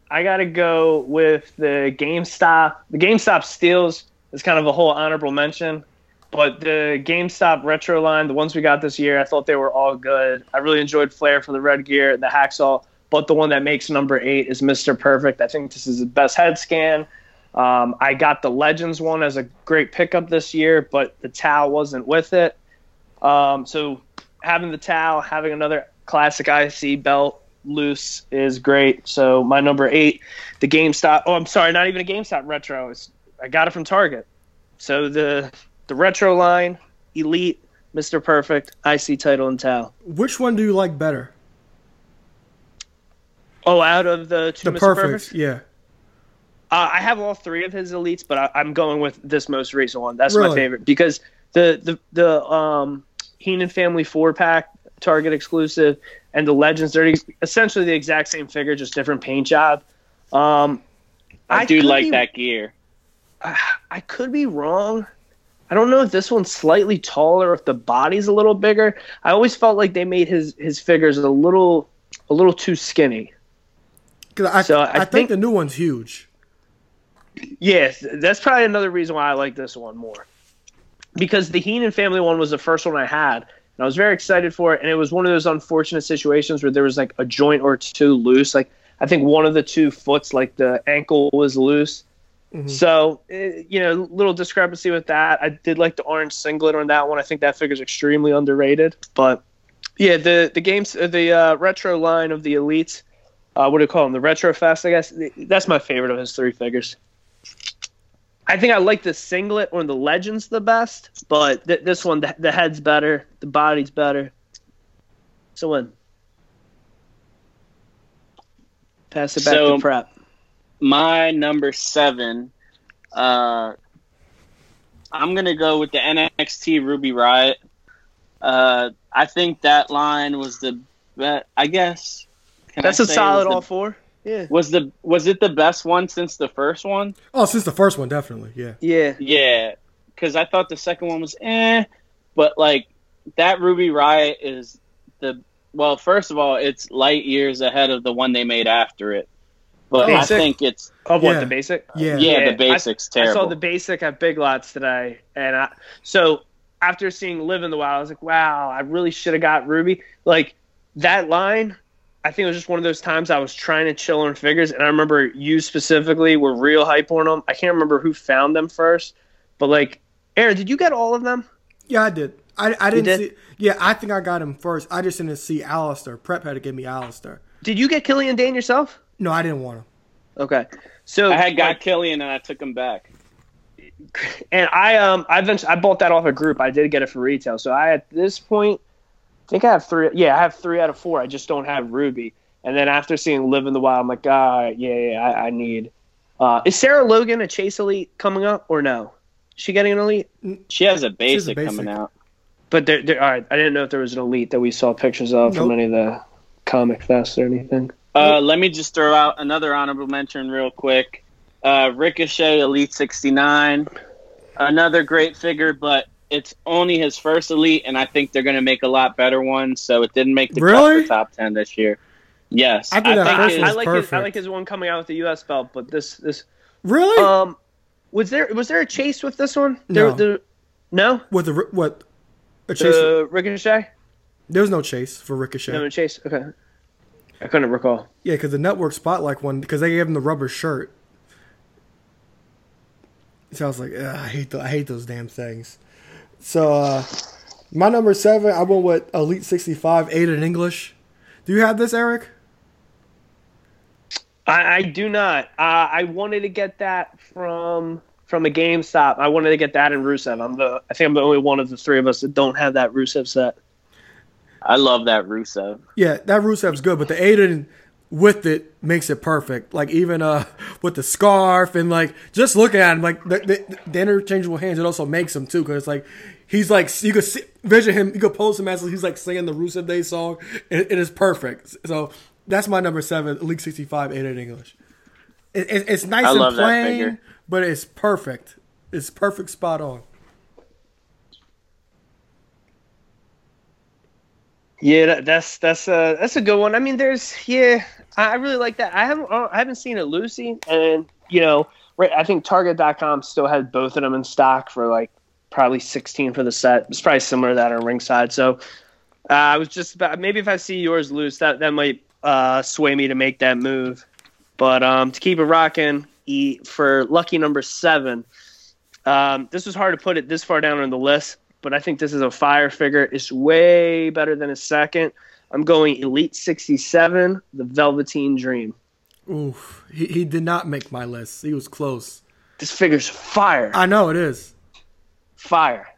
Speaker 4: I got to go with the GameStop. The GameStop steals is kind of a whole honorable mention, but the GameStop retro line, the ones we got this year, I thought they were all good. I really enjoyed Flair for the red gear, and the hacksaw, but the one that makes number eight is Mr. Perfect. I think this is the best head scan. Um, I got the Legends one as a great pickup this year, but the Tau wasn't with it. Um, so having the Tau, having another classic IC belt loose is great. So my number eight, the GameStop. Oh, I'm sorry, not even a GameStop retro. It's, I got it from Target. So the the retro line, Elite, Mr. Perfect, IC title, and Tau.
Speaker 3: Which one do you like better?
Speaker 4: Oh, out of the two
Speaker 3: The
Speaker 4: Mr.
Speaker 3: perfect. Yeah.
Speaker 4: Uh, I have all three of his elites, but I, I'm going with this most recent one. That's my favorite because the the the um, Heenan Family four pack Target exclusive and the Legends they're essentially the exact same figure, just different paint job. Um,
Speaker 5: I, do like
Speaker 4: be-
Speaker 5: that gear.
Speaker 4: I could be wrong. I don't know if this one's slightly taller, if the body's a little bigger. I always felt like they made his his figures a little a little too skinny.
Speaker 3: I,
Speaker 4: So, I
Speaker 3: I, think,
Speaker 4: think-
Speaker 3: the new one's huge.
Speaker 4: Yes, that's probably another reason why I like this one more. Because the Heenan family one was the first one I had, and I was very excited for it. And it was one of those unfortunate situations where there was like a joint or two loose. Like I think one of the two foots, like the ankle, was loose. So eh, you know, little discrepancy with that. I did like the orange singlet on that one. I think that figure's extremely underrated. But yeah, the the games, uh, the uh, retro line of the elites. Uh, what do you call them? The retro fest, I guess. That's my favorite of his three figures. I think I like the singlet or the legends the best, but th- this one, the, the head's better, the body's better. So when pass it back
Speaker 5: So-
Speaker 4: to prep.
Speaker 5: My number seven, uh, I'm gonna go with the NXT Ruby Riott. Uh, I think that line was the best. I guess.
Speaker 4: That's
Speaker 5: I
Speaker 4: a solid all
Speaker 5: the-
Speaker 4: four. Yeah.
Speaker 5: Was the was it the best one since the first one?
Speaker 3: Oh, since the first one, definitely. Yeah.
Speaker 4: Yeah.
Speaker 5: Yeah, because I thought the second one was eh, but like that Ruby Riott is the well. First of all, it's light years ahead of the one they made after it. But I
Speaker 4: Basic?
Speaker 5: think it's
Speaker 4: Of what
Speaker 3: Yeah.
Speaker 4: the basic?
Speaker 3: Yeah.
Speaker 5: yeah,
Speaker 4: Yeah,
Speaker 5: the basics
Speaker 4: I
Speaker 5: terrible.
Speaker 4: saw the basic at Big Lots today, and I, so after seeing Live in the Wild, I was like, wow, I really should have got Ruby. Like that line, I think it was just one of those times I was trying to chill on figures, and I remember you specifically were real hype on them. I can't remember who found them first, but like, Aaron, did you get all of them?
Speaker 3: Yeah, I did. I, I didn't
Speaker 4: did?
Speaker 3: see. Yeah, I think I got him first. I just didn't see Aleister. Prep had to give me Aleister.
Speaker 4: Did you get Killian Dain yourself?
Speaker 3: No, I didn't want him.
Speaker 4: Okay, so
Speaker 5: I had got
Speaker 4: like,
Speaker 5: Killian and I took him back. (laughs)
Speaker 4: and I um I eventually I bought that off a group. I did get it for retail. So I at this point I think I have three yeah, I have three out of four. I just don't have Ruby. And then after seeing Live in the Wild, I'm like, ah, yeah, yeah, I, I need. Uh, is Sarah Logan a Chase Elite coming up or no? Is she getting an Elite?
Speaker 5: She has a
Speaker 3: has a
Speaker 5: basic,
Speaker 3: basic.
Speaker 5: coming out.
Speaker 4: But there, there, all right, I didn't know if there was an Elite that we saw pictures of from any of the comic fest or anything.
Speaker 5: Uh, let me just throw out another honorable mention real quick. Uh, Ricochet Elite 69. Another great figure, but it's only his first Elite, and I think they're going to make a lot better ones, so it didn't make the
Speaker 3: Really?
Speaker 5: top 10 this year. Yes.
Speaker 3: I think
Speaker 4: I,
Speaker 3: first
Speaker 5: it-
Speaker 4: I
Speaker 3: was
Speaker 4: like his, I like his one coming out with the U.S. belt, but this this
Speaker 3: Really?
Speaker 4: um was there was there a chase with this one? There,
Speaker 3: No.
Speaker 4: there- no,
Speaker 3: With the what? A chase?
Speaker 4: the Ricochet.
Speaker 3: there was no chase for Ricochet.
Speaker 4: No, no chase. Okay, I couldn't recall.
Speaker 3: Yeah, because the network spotlight one because they gave him the rubber shirt. So I was like, I hate the, I hate those damn things. So uh, my number seven, I went with Elite sixty five, Aiden English. Do you have this, Eric?
Speaker 4: I, I do not. Uh, I wanted to get that from from a GameStop. I wanted to get that in Rusev. I'm the. I think I'm the only one of the three of us that don't have that Rusev set.
Speaker 5: I love that Rusev.
Speaker 3: Yeah, that Rusev's good, but the Aiden with it makes it perfect. Like even uh (laughs) with the scarf and like just looking at him, like the, the, the interchangeable hands, it also makes him too because it's like he's like you could see, vision him, you could pose him as he's like singing the Rusev Day song. It, it is perfect. So that's my number seven, League sixty five, Aiden English. It, it, it's nice
Speaker 5: I
Speaker 3: and
Speaker 5: love
Speaker 3: plain,
Speaker 5: figure.
Speaker 3: but it's perfect. It's perfect, spot on.
Speaker 4: Yeah, that, that's that's a that's a good one. I mean, there's yeah, I I really like that. I haven't uh, I haven't seen it Lucy, and you know, right, I think Target.com still has both of them in stock for like probably sixteen for the set. It's probably similar to that on ringside. So uh, I was just about maybe if I see yours loose, that that might uh, sway me to make that move. But um, to keep it rocking, e, for lucky number seven, um, this was hard to put it this far down on the list, but I think this is a fire figure. It's way better than a second. I'm going Elite 67, the Velveteen Dream.
Speaker 3: Oof, he, he did not make my list. He was close.
Speaker 4: This figure's fire.
Speaker 3: I know it is.
Speaker 4: Fire.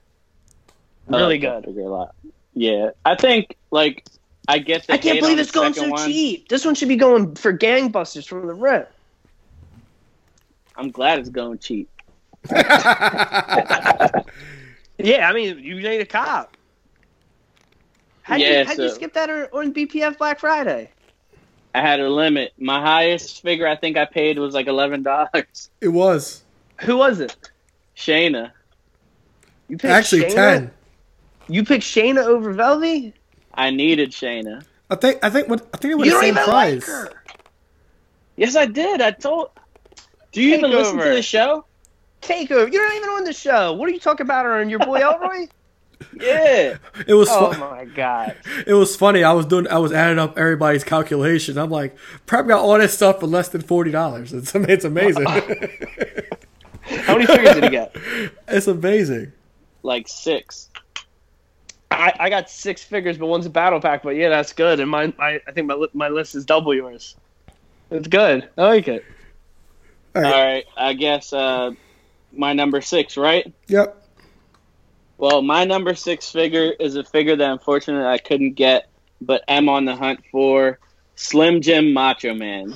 Speaker 4: Really
Speaker 5: like that
Speaker 4: good.
Speaker 5: figure a lot. Yeah, I think like I get the.
Speaker 4: I can't believe it's going so
Speaker 5: one.
Speaker 4: cheap. This one should be going for gangbusters from the rip.
Speaker 5: I'm glad it's going cheap. (laughs)
Speaker 4: Yeah, I mean, you need a cop. How'd,
Speaker 5: Yeah,
Speaker 4: you, how'd you skip that on on BPF Black Friday?
Speaker 5: I had a limit. My highest figure I think I paid was like eleven dollars.
Speaker 3: It was
Speaker 4: Who was it?
Speaker 5: Shayna.
Speaker 4: You picked
Speaker 3: actually
Speaker 4: Shayna?
Speaker 3: ten.
Speaker 4: You picked Shayna over Velvy?
Speaker 5: I needed Shayna.
Speaker 3: I think I think what I think it was
Speaker 4: You
Speaker 3: the
Speaker 4: don't
Speaker 3: same
Speaker 4: even
Speaker 3: price.
Speaker 4: like her.
Speaker 5: Yes, I did. I told. Do you even listen to the show?
Speaker 4: Takeover. You're not even on the show. What are you talking about on your boy Elroy? (laughs)
Speaker 5: Yeah.
Speaker 3: It was
Speaker 4: oh
Speaker 3: fu-
Speaker 4: my god. (laughs)
Speaker 3: it was funny. I was doing I was adding up everybody's calculations. I'm like, Prep got all this stuff for less than forty dollars. It's (laughs) it's amazing.
Speaker 4: How many figures did he get?
Speaker 3: it's amazing.
Speaker 5: Like six.
Speaker 4: I, I got six figures, but one's a battle pack. But yeah, that's good. And my, my I think my li- my list is double yours. It's good. I like it.
Speaker 3: All
Speaker 5: All
Speaker 3: right.
Speaker 5: right. I guess uh, my number six, right?
Speaker 3: Yep.
Speaker 5: Well, my number six figure is a figure that unfortunately I couldn't get, but am on the hunt for Slim Jim Macho Man.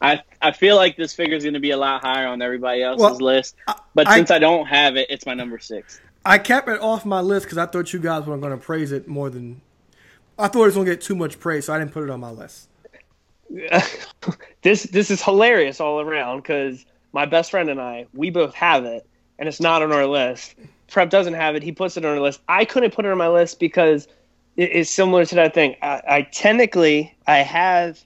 Speaker 5: I I feel like this figure is going to be a lot higher on everybody else's
Speaker 3: Well,
Speaker 5: list, but
Speaker 3: I-
Speaker 5: since I don't have it, it's my number six.
Speaker 3: I kept it off my list because I thought you guys weren't going to praise it more than. I thought it was going to get too much praise, so I didn't put it on my list. (laughs)
Speaker 4: this this is hilarious all around because my best friend and I we both have it and it's not on our list. Prep doesn't have it. He puts it on our list. I couldn't put it on my list because it is similar to that thing. I, I technically I have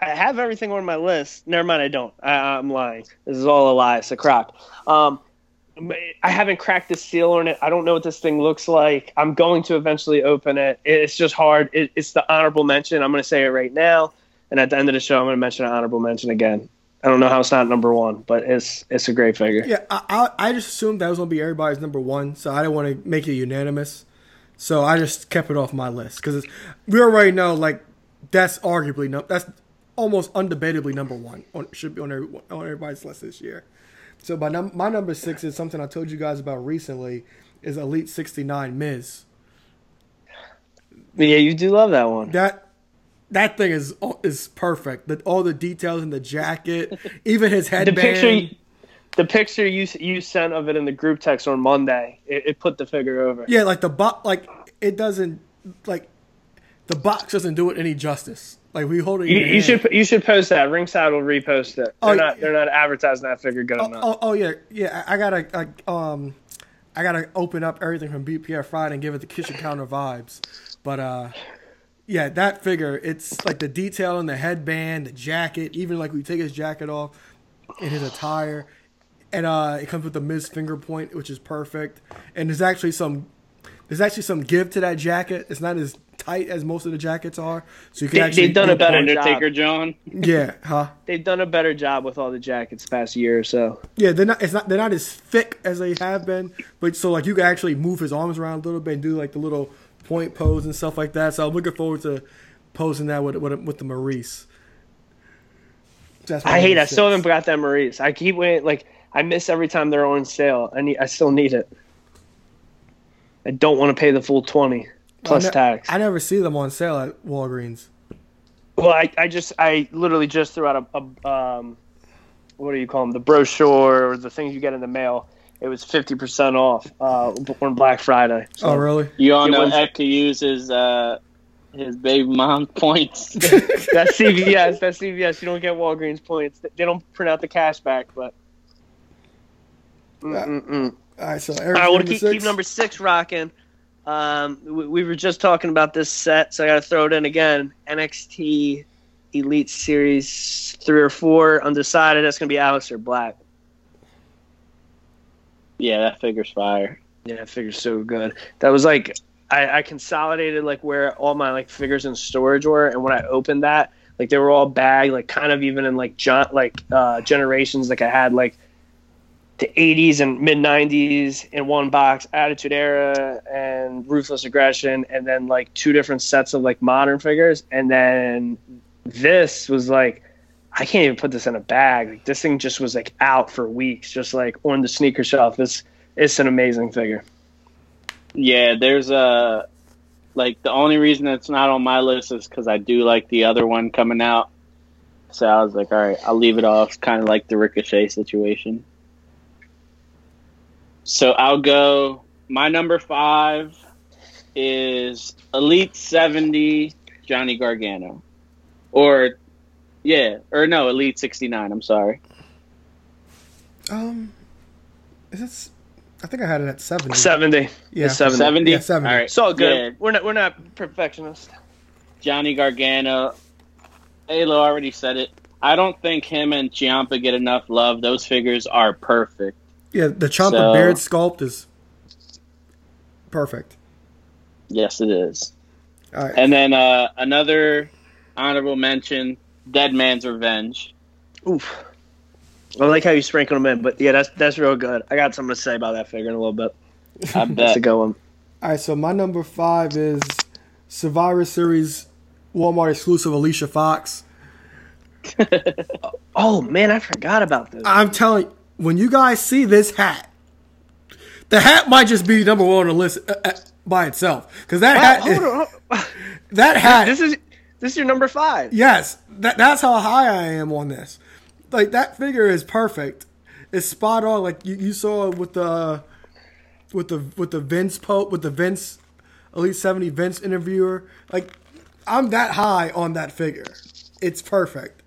Speaker 4: I have everything on my list. Never mind, I don't. I, I'm lying. This is all a lie. It's a crock. Um, I haven't cracked the seal on it. I don't know what this thing looks like. I'm going to eventually open it. It's just hard. It, it's the honorable mention. I'm going to say it right now, and at the end of the show, I'm going to mention an honorable mention again. I don't know how it's not number one, but it's it's a great figure.
Speaker 3: Yeah, I, I, I just assumed that was going to be everybody's number one, so I didn't want to make it unanimous. So I just kept it off my list because we already know like that's arguably no, that's almost undebatably number one on should be on, every, on everybody's list this year. So my num- my number six is something I told you guys about recently is Elite sixty nine Miz.
Speaker 4: Yeah, you do love that one.
Speaker 3: That that thing is is perfect. The, all the details in the jacket, (laughs) even his
Speaker 4: The
Speaker 3: headband.
Speaker 4: picture, the picture you you sent of it in the group text on Monday, it, it put the figure over.
Speaker 3: Yeah, like the box, like it doesn't like the box doesn't do it any justice. Like we hold it.
Speaker 4: You, you should you should post that. Ringside will repost it. They're
Speaker 3: Oh,
Speaker 4: not they're not advertising that figure good
Speaker 3: Oh,
Speaker 4: enough.
Speaker 3: oh, oh yeah, yeah. I, I gotta, I, um, I gotta open up everything from BPF Friday and give it the kitchen counter vibes. But uh, yeah, that figure, it's like the detail in the headband, the jacket, even like we take his jacket off and his attire, and uh, it comes with the Miz finger point, which is perfect. And there's actually some, there's actually some give to that jacket. It's not as tight as most of the jackets are, so you can
Speaker 4: They-
Speaker 3: actually
Speaker 4: they've done a better
Speaker 5: Undertaker
Speaker 4: job.
Speaker 5: John. (laughs)
Speaker 3: Yeah, huh?
Speaker 4: They've done a better job with all the jackets the past year or so.
Speaker 3: Yeah, they're not. It's not. They're not as thick as they have been. But so like you can actually move his arms around a little bit and do like the little point pose and stuff like that. So I'm looking forward to posing that with with, with the Maryse.
Speaker 4: I hate. I still haven't got that Maryse. I keep waiting. Like I miss every time they're on sale. I need. I still need it. I don't want to pay the full twenty plus
Speaker 3: I ne-
Speaker 4: tax.
Speaker 3: I never see them on sale at Walgreens.
Speaker 4: Well, I, I just I literally just threw out a, a um, what do you call them? The brochure or the things you get in the mail. It was fifty percent off uh, on Black Friday. So
Speaker 3: Oh really?
Speaker 5: You all
Speaker 4: Yeah,
Speaker 5: know
Speaker 4: when's-
Speaker 5: Ed could use his uh, his baby mom (laughs) points. (laughs)
Speaker 4: That's CVS. That's CVS. You don't get Walgreens points. They don't print out the cash back, but. Mm-mm-mm.
Speaker 3: All right, so
Speaker 4: All
Speaker 3: Eric's
Speaker 4: right, well, keep, keep number six rocking. Um, we, we were just talking about this set, so I got to throw it in again. NXT Elite Series three or four, undecided. That's gonna be Aleister Black.
Speaker 5: yeah, that figure's fire.
Speaker 4: Yeah, that figure's so good. That was like I, I consolidated like where all my like figures in storage were, and when I opened that, like they were all bagged, like kind of even in like john like uh, generations. Like I had like the 80s and mid 90s in one box, Attitude Era and Ruthless Aggression, and then like two different sets of like modern figures, and then this was like. I can't even put this in a bag. Like, this thing just was like out for weeks, just like on the sneaker shelf. This it's an amazing figure.
Speaker 5: Yeah, there's a like the only reason it's not on my list is because I do like the other one coming out. So I was like, all right, I'll leave it off. Kind of like the Ricochet situation. So I'll go. My number five is Elite 70 Johnny Gargano. Or, yeah, or no, Elite 69. I'm sorry.
Speaker 3: Um, is this? I think I had it at seventy.
Speaker 4: Seventy.
Speaker 3: Yeah.
Speaker 4: It's seventy.
Speaker 5: 70?
Speaker 3: Yeah, 70.
Speaker 5: All right.
Speaker 4: It's all good.
Speaker 5: Yeah,
Speaker 4: We're not we're not perfectionists.
Speaker 5: Johnny Gargano. Alo already said it. I don't think him and Ciampa get enough love. Those figures are perfect.
Speaker 3: Yeah, the Ciampa
Speaker 5: So-
Speaker 3: beard sculpt is perfect.
Speaker 5: Yes, it is.
Speaker 3: All right.
Speaker 5: And then uh, another honorable mention: Dead Man's Revenge.
Speaker 4: Oof. I like how you sprinkle them in, but yeah, that's that's real good. I got something to say about that figure in a little bit.
Speaker 5: I
Speaker 4: That's
Speaker 5: bet.
Speaker 4: a good one.
Speaker 3: All right, so my number five is Survivor Series Walmart exclusive Alicia Fox. (laughs)
Speaker 4: Oh man, I forgot about this.
Speaker 3: I'm telling you, when you guys see this hat, the hat might just be number one on the list uh, uh, by itself because that
Speaker 4: Wow,
Speaker 3: hat,
Speaker 4: hold on, hold- (laughs)
Speaker 3: that hat,
Speaker 4: This is this is your number five.
Speaker 3: yes, that, that's how high I am on this. Like that figure is perfect. It's spot on. Like you, you saw with the with the with the Vince Pope with the Vince Elite Seventy Vince interviewer. Like I'm that high on that figure. it's perfect.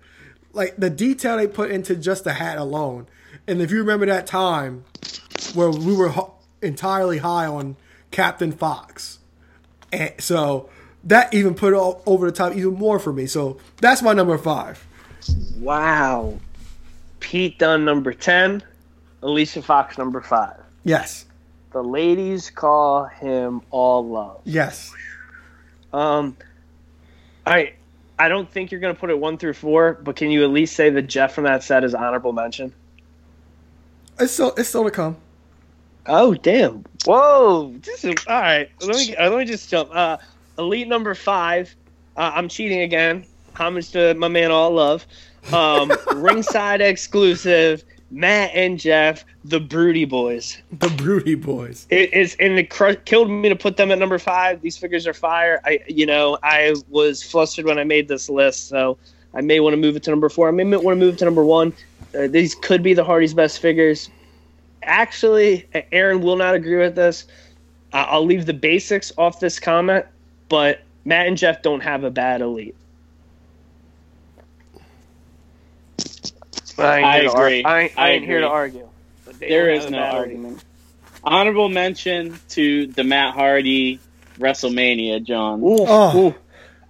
Speaker 3: Like the detail they put into just the hat alone. And if you remember that time where we were ho- entirely high on Captain Fox, and so that even put it over the top even more for me. So that's my number five.
Speaker 4: Wow. Pete Dunne number ten, Alicia Fox number five.
Speaker 3: Yes,
Speaker 4: The ladies call him all love.
Speaker 3: yes.
Speaker 4: Um, I I don't think you're gonna put it one through four, but can you at least say that Jeff from that set is honorable mention?
Speaker 3: It's still it's still to come.
Speaker 4: Oh damn! Whoa! This is all right. Let me uh, let me just jump. Uh, elite number five. Uh, I'm cheating again. Homage to my man All Love. Um, (laughs) ringside exclusive. Matt and Jeff, the Broody Boys.
Speaker 3: The Broody Boys.
Speaker 4: It is, and it killed me to put them at number five. These figures are fire. I, you know, I was flustered when I made this list, so I may want to move it to number four. I may want to move it to number one. Uh, these could be the Hardy's best figures. Actually, Aaron will not agree with this. Uh, I'll leave the basics off this comment, but Matt and Jeff don't have a bad elite. I, ain't
Speaker 5: I
Speaker 4: here ar-
Speaker 5: agree.
Speaker 4: I ain't, I
Speaker 5: I
Speaker 4: ain't here to argue. But they
Speaker 5: There
Speaker 4: don't
Speaker 5: is
Speaker 4: have a
Speaker 5: no
Speaker 4: bad elite.
Speaker 5: argument. Honorable mention to the Matt Hardy WrestleMania, John.
Speaker 4: Ooh,
Speaker 3: Oh.
Speaker 4: ooh.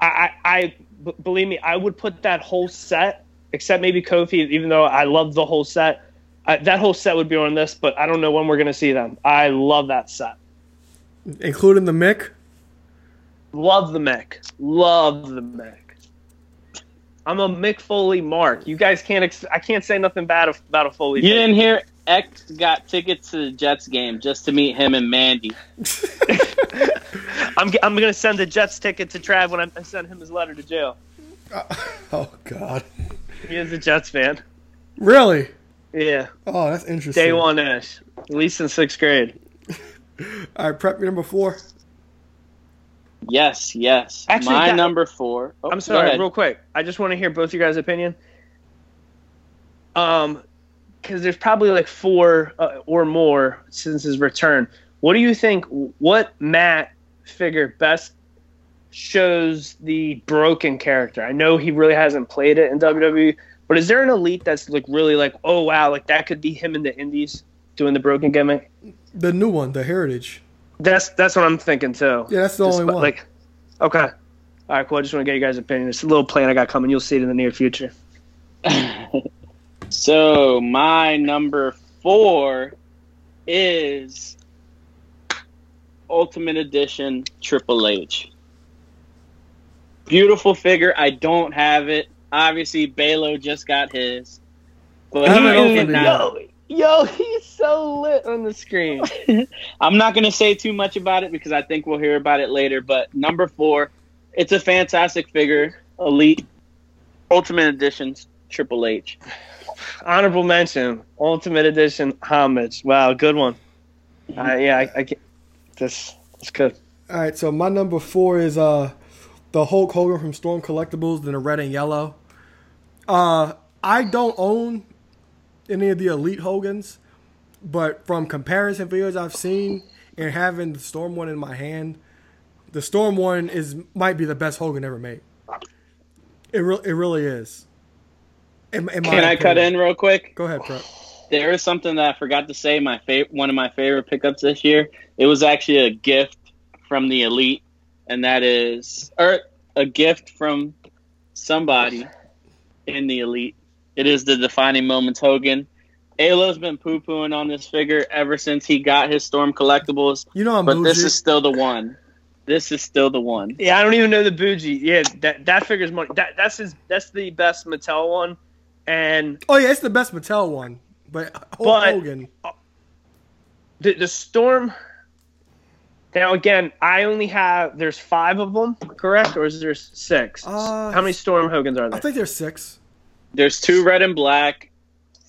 Speaker 4: I, I, I b- believe me, I would put that whole set, except maybe Kofi, even though I love the whole set. Uh, that whole set would be on this, but I don't know when we're going to see them. I love that set.
Speaker 3: Including the Mick.
Speaker 4: Love the Mick. Love the Mick. I'm a Mick Foley mark. You guys can't. Ex- I can't say nothing bad about a Foley.
Speaker 5: You
Speaker 4: figure.
Speaker 5: didn't hear X got tickets to the Jets game just to meet him and Mandy. (laughs)
Speaker 4: I'm. g- I'm going to send the Jets ticket to Trav when I I send him his letter to jail. (laughs)
Speaker 3: Oh God.
Speaker 4: He is a Jets fan.
Speaker 3: Really?
Speaker 4: Yeah,
Speaker 3: Oh, that's interesting.
Speaker 4: day one ish. At least in sixth grade. (laughs)
Speaker 3: All right, prep your number four.
Speaker 5: Yes, yes.
Speaker 4: Actually,
Speaker 5: My
Speaker 4: that-
Speaker 5: number four. Oh,
Speaker 4: I'm sorry, real quick. I just want to hear both you guys' opinion. Um, because there's probably like four uh, or more since his return. What do you think? What Matt figure best shows the broken character? I know he really hasn't played it in WWE, but is there an elite that's like really like, oh wow, like that could be him in the Indies doing the broken gimmick?
Speaker 3: The new one, the Heritage.
Speaker 4: That's that's what I'm thinking too.
Speaker 3: Yeah, that's the
Speaker 4: Just,
Speaker 3: only one.
Speaker 4: Like, okay. All right, cool. I just want to get you guys' opinion. It's a little plan I got coming. You'll see it in the near future. (laughs)
Speaker 5: So my number four is Ultimate Edition Triple H. Beautiful figure. I don't have it. Obviously, Balo just got his. But
Speaker 3: I haven't
Speaker 5: he
Speaker 3: opened
Speaker 5: is
Speaker 3: it
Speaker 5: not-
Speaker 4: Yo, he's so lit on the screen. (laughs)
Speaker 5: I'm not going to say too much about it because I think we'll hear about it later. But number four, it's a fantastic figure. Elite Ultimate Editions Triple H.
Speaker 4: Honorable mention, Ultimate Edition homage. Wow, good one. Uh, yeah, I, I get this. It's good.
Speaker 3: All right, so my number four is uh the Hulk Hogan from Storm Collectibles in the red and yellow. Uh, I don't own any of the Elite Hogans, but from comparison videos I've seen and having the Storm one in my hand, the Storm one is might be the best Hogan ever made. It re- it really is. In, in my
Speaker 5: Can I cut in real quick?
Speaker 3: Go ahead, Prep.
Speaker 5: There is something that I forgot to say. My favorite, one of my favorite pickups this year. It was actually a gift from the elite, and that is, or a gift from somebody in the elite. It is the defining moments Hogan. Alo's been poo pooing on this figure ever since he got his Storm collectibles,
Speaker 3: You know I'm
Speaker 5: but this is still the one. This is still the one.
Speaker 4: Yeah, I don't even know the bougie. Yeah, that that figure's money. That that's his. That's the best Mattel one. And
Speaker 3: Oh yeah, it's the best Mattel one, but
Speaker 4: But-
Speaker 3: Hogan.
Speaker 4: the the storm. Now again, I only have. There's five of them, correct, or is there six?
Speaker 3: Uh,
Speaker 4: How many Storm Hogans are there?
Speaker 3: I think there's six.
Speaker 5: There's two red and black,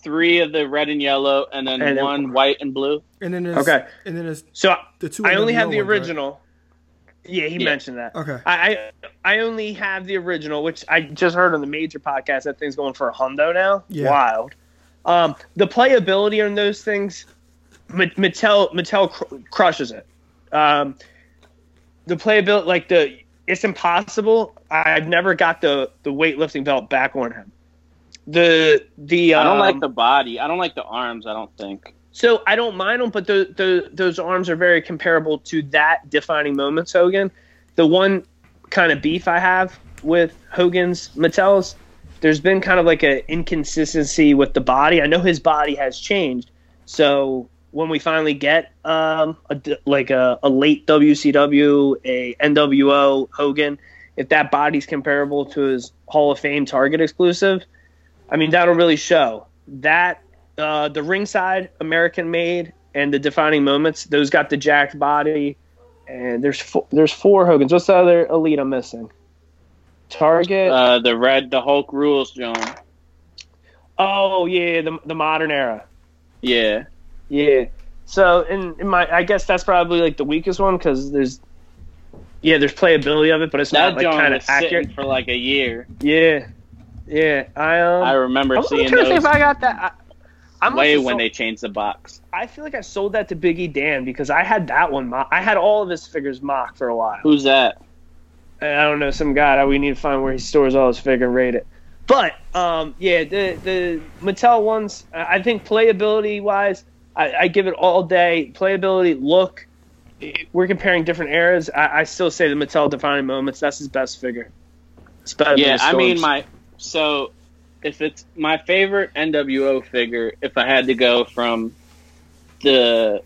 Speaker 5: three of the red and yellow, and then
Speaker 4: And then-
Speaker 5: one white and blue.
Speaker 3: And then there's
Speaker 4: Okay.
Speaker 3: and then there's
Speaker 4: So
Speaker 3: the two.
Speaker 4: I only have the
Speaker 3: ones, right?
Speaker 4: original. Yeah, he
Speaker 5: Yeah.
Speaker 4: mentioned that.
Speaker 3: Okay.
Speaker 4: I, I I only have the original, which I just heard on the major podcast. That thing's going for a hundo now.
Speaker 3: Yeah.
Speaker 4: Wild. Um, the playability on those things, Mattel Mattel cr- crushes it. Um, the playability, like the it's impossible. I've never got the the weightlifting belt back on him. The the
Speaker 5: I don't like
Speaker 4: um,
Speaker 5: the body. I don't like the arms. I don't think.
Speaker 4: So I don't mind them, but the, the those arms are very comparable to that defining moments Hogan. The one kind of beef I have with Hogan's Mattel's, there's been kind of like an inconsistency with the body. I know his body has changed, so when we finally get um, a like a, a late WCW, a NWO Hogan, if that body's comparable to his Hall of Fame Target exclusive, I mean that'll really show that uh, the ringside American made and the defining moments. Those got the jacked body, and there's four, there's four Hogans. What's the other elite I'm missing? Target.
Speaker 5: Uh, the red, the Hulk rules, John.
Speaker 4: oh yeah, the the modern era.
Speaker 5: Yeah.
Speaker 4: Yeah. So in, in my, I guess that's probably like the weakest one because there's, yeah, there's playability of it, but it's
Speaker 5: That
Speaker 4: not like kind of accurate.
Speaker 5: for like a year.
Speaker 4: Yeah. Yeah. I um.
Speaker 5: I remember
Speaker 4: I'm, I'm
Speaker 5: seeing
Speaker 4: trying to think
Speaker 5: those
Speaker 4: if I got that. I, I must
Speaker 5: way when
Speaker 4: sold-
Speaker 5: they changed the box.
Speaker 4: I feel like I sold that to Biggie Dan because I had that one. Mo- I had all of his figures mocked for a while.
Speaker 5: Who's that?
Speaker 4: I don't know some guy we need to find where he stores all his figure and rate it. But um, yeah, the the Mattel ones, I think playability wise, I, I give it all day. Playability, look, we're comparing different eras. I, I still say the Mattel defining moments. That's his best figure. It's better
Speaker 5: Yeah, I mean my so if it's my favorite NWO figure, if I had to go from the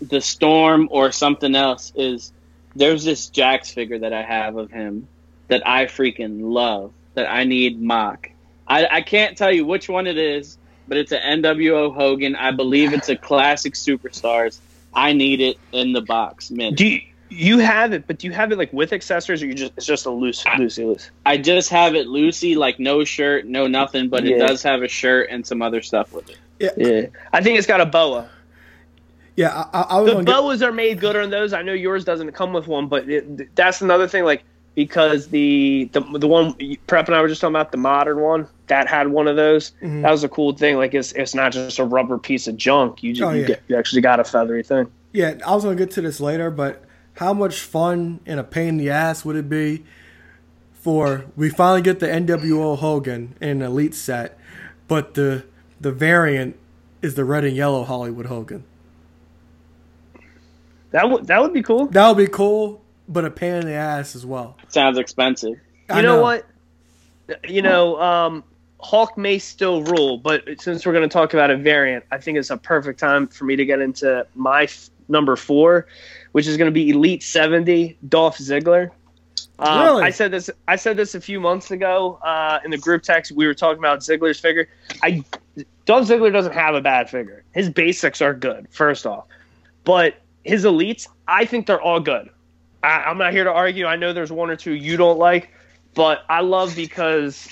Speaker 5: the Storm or something else, is there's this Jakks figure that I have of him that I freaking love that I need mock. I, I can't tell you which one it is, but it's an NWO Hogan. I believe it's a classic superstars. I need it in the box, man.
Speaker 4: Do you, you have it, but do you have it like with accessories, or you just it's just a loose, loosey loose?
Speaker 5: I just have it loosey, like no shirt, no nothing, but it does have a shirt and some other stuff with it.
Speaker 4: Yeah, I think it's got a boa.
Speaker 3: Yeah, I, I, I was
Speaker 4: the
Speaker 3: gonna get,
Speaker 4: boas are made good on those. I know yours doesn't come with one, but it, that's another thing. Like because the the the one prep and I were just talking about the modern one that had one of those.
Speaker 3: Mm-hmm.
Speaker 4: That was a cool thing. Like it's it's not just a rubber piece of junk. You just,
Speaker 3: Oh,
Speaker 4: you, get, you actually got a feathery thing.
Speaker 3: yeah, I was gonna get to this later, but how much fun and a pain in the ass would it be for we finally get the NWO Hogan in an elite set, but the the variant is the red and yellow Hollywood Hogan.
Speaker 4: That would that would be cool.
Speaker 3: That would be cool, but a pain in the ass as well.
Speaker 5: Sounds expensive.
Speaker 3: I
Speaker 4: You know, what? You know, um, Hulk may still rule, but since we're going to talk about a variant, I think it's a perfect time for me to get into my f- number four, which is going to be Elite 70 Dolph Ziggler. Um,
Speaker 3: Really?
Speaker 4: I said this. I said this a few months ago uh, in the group text. We were talking about Ziggler's figure. I Dolph Ziggler doesn't have a bad figure. His basics are good, first off, but his elites, I think they're all good. I, I'm not here to argue. I know there's one or two you don't like, but I love because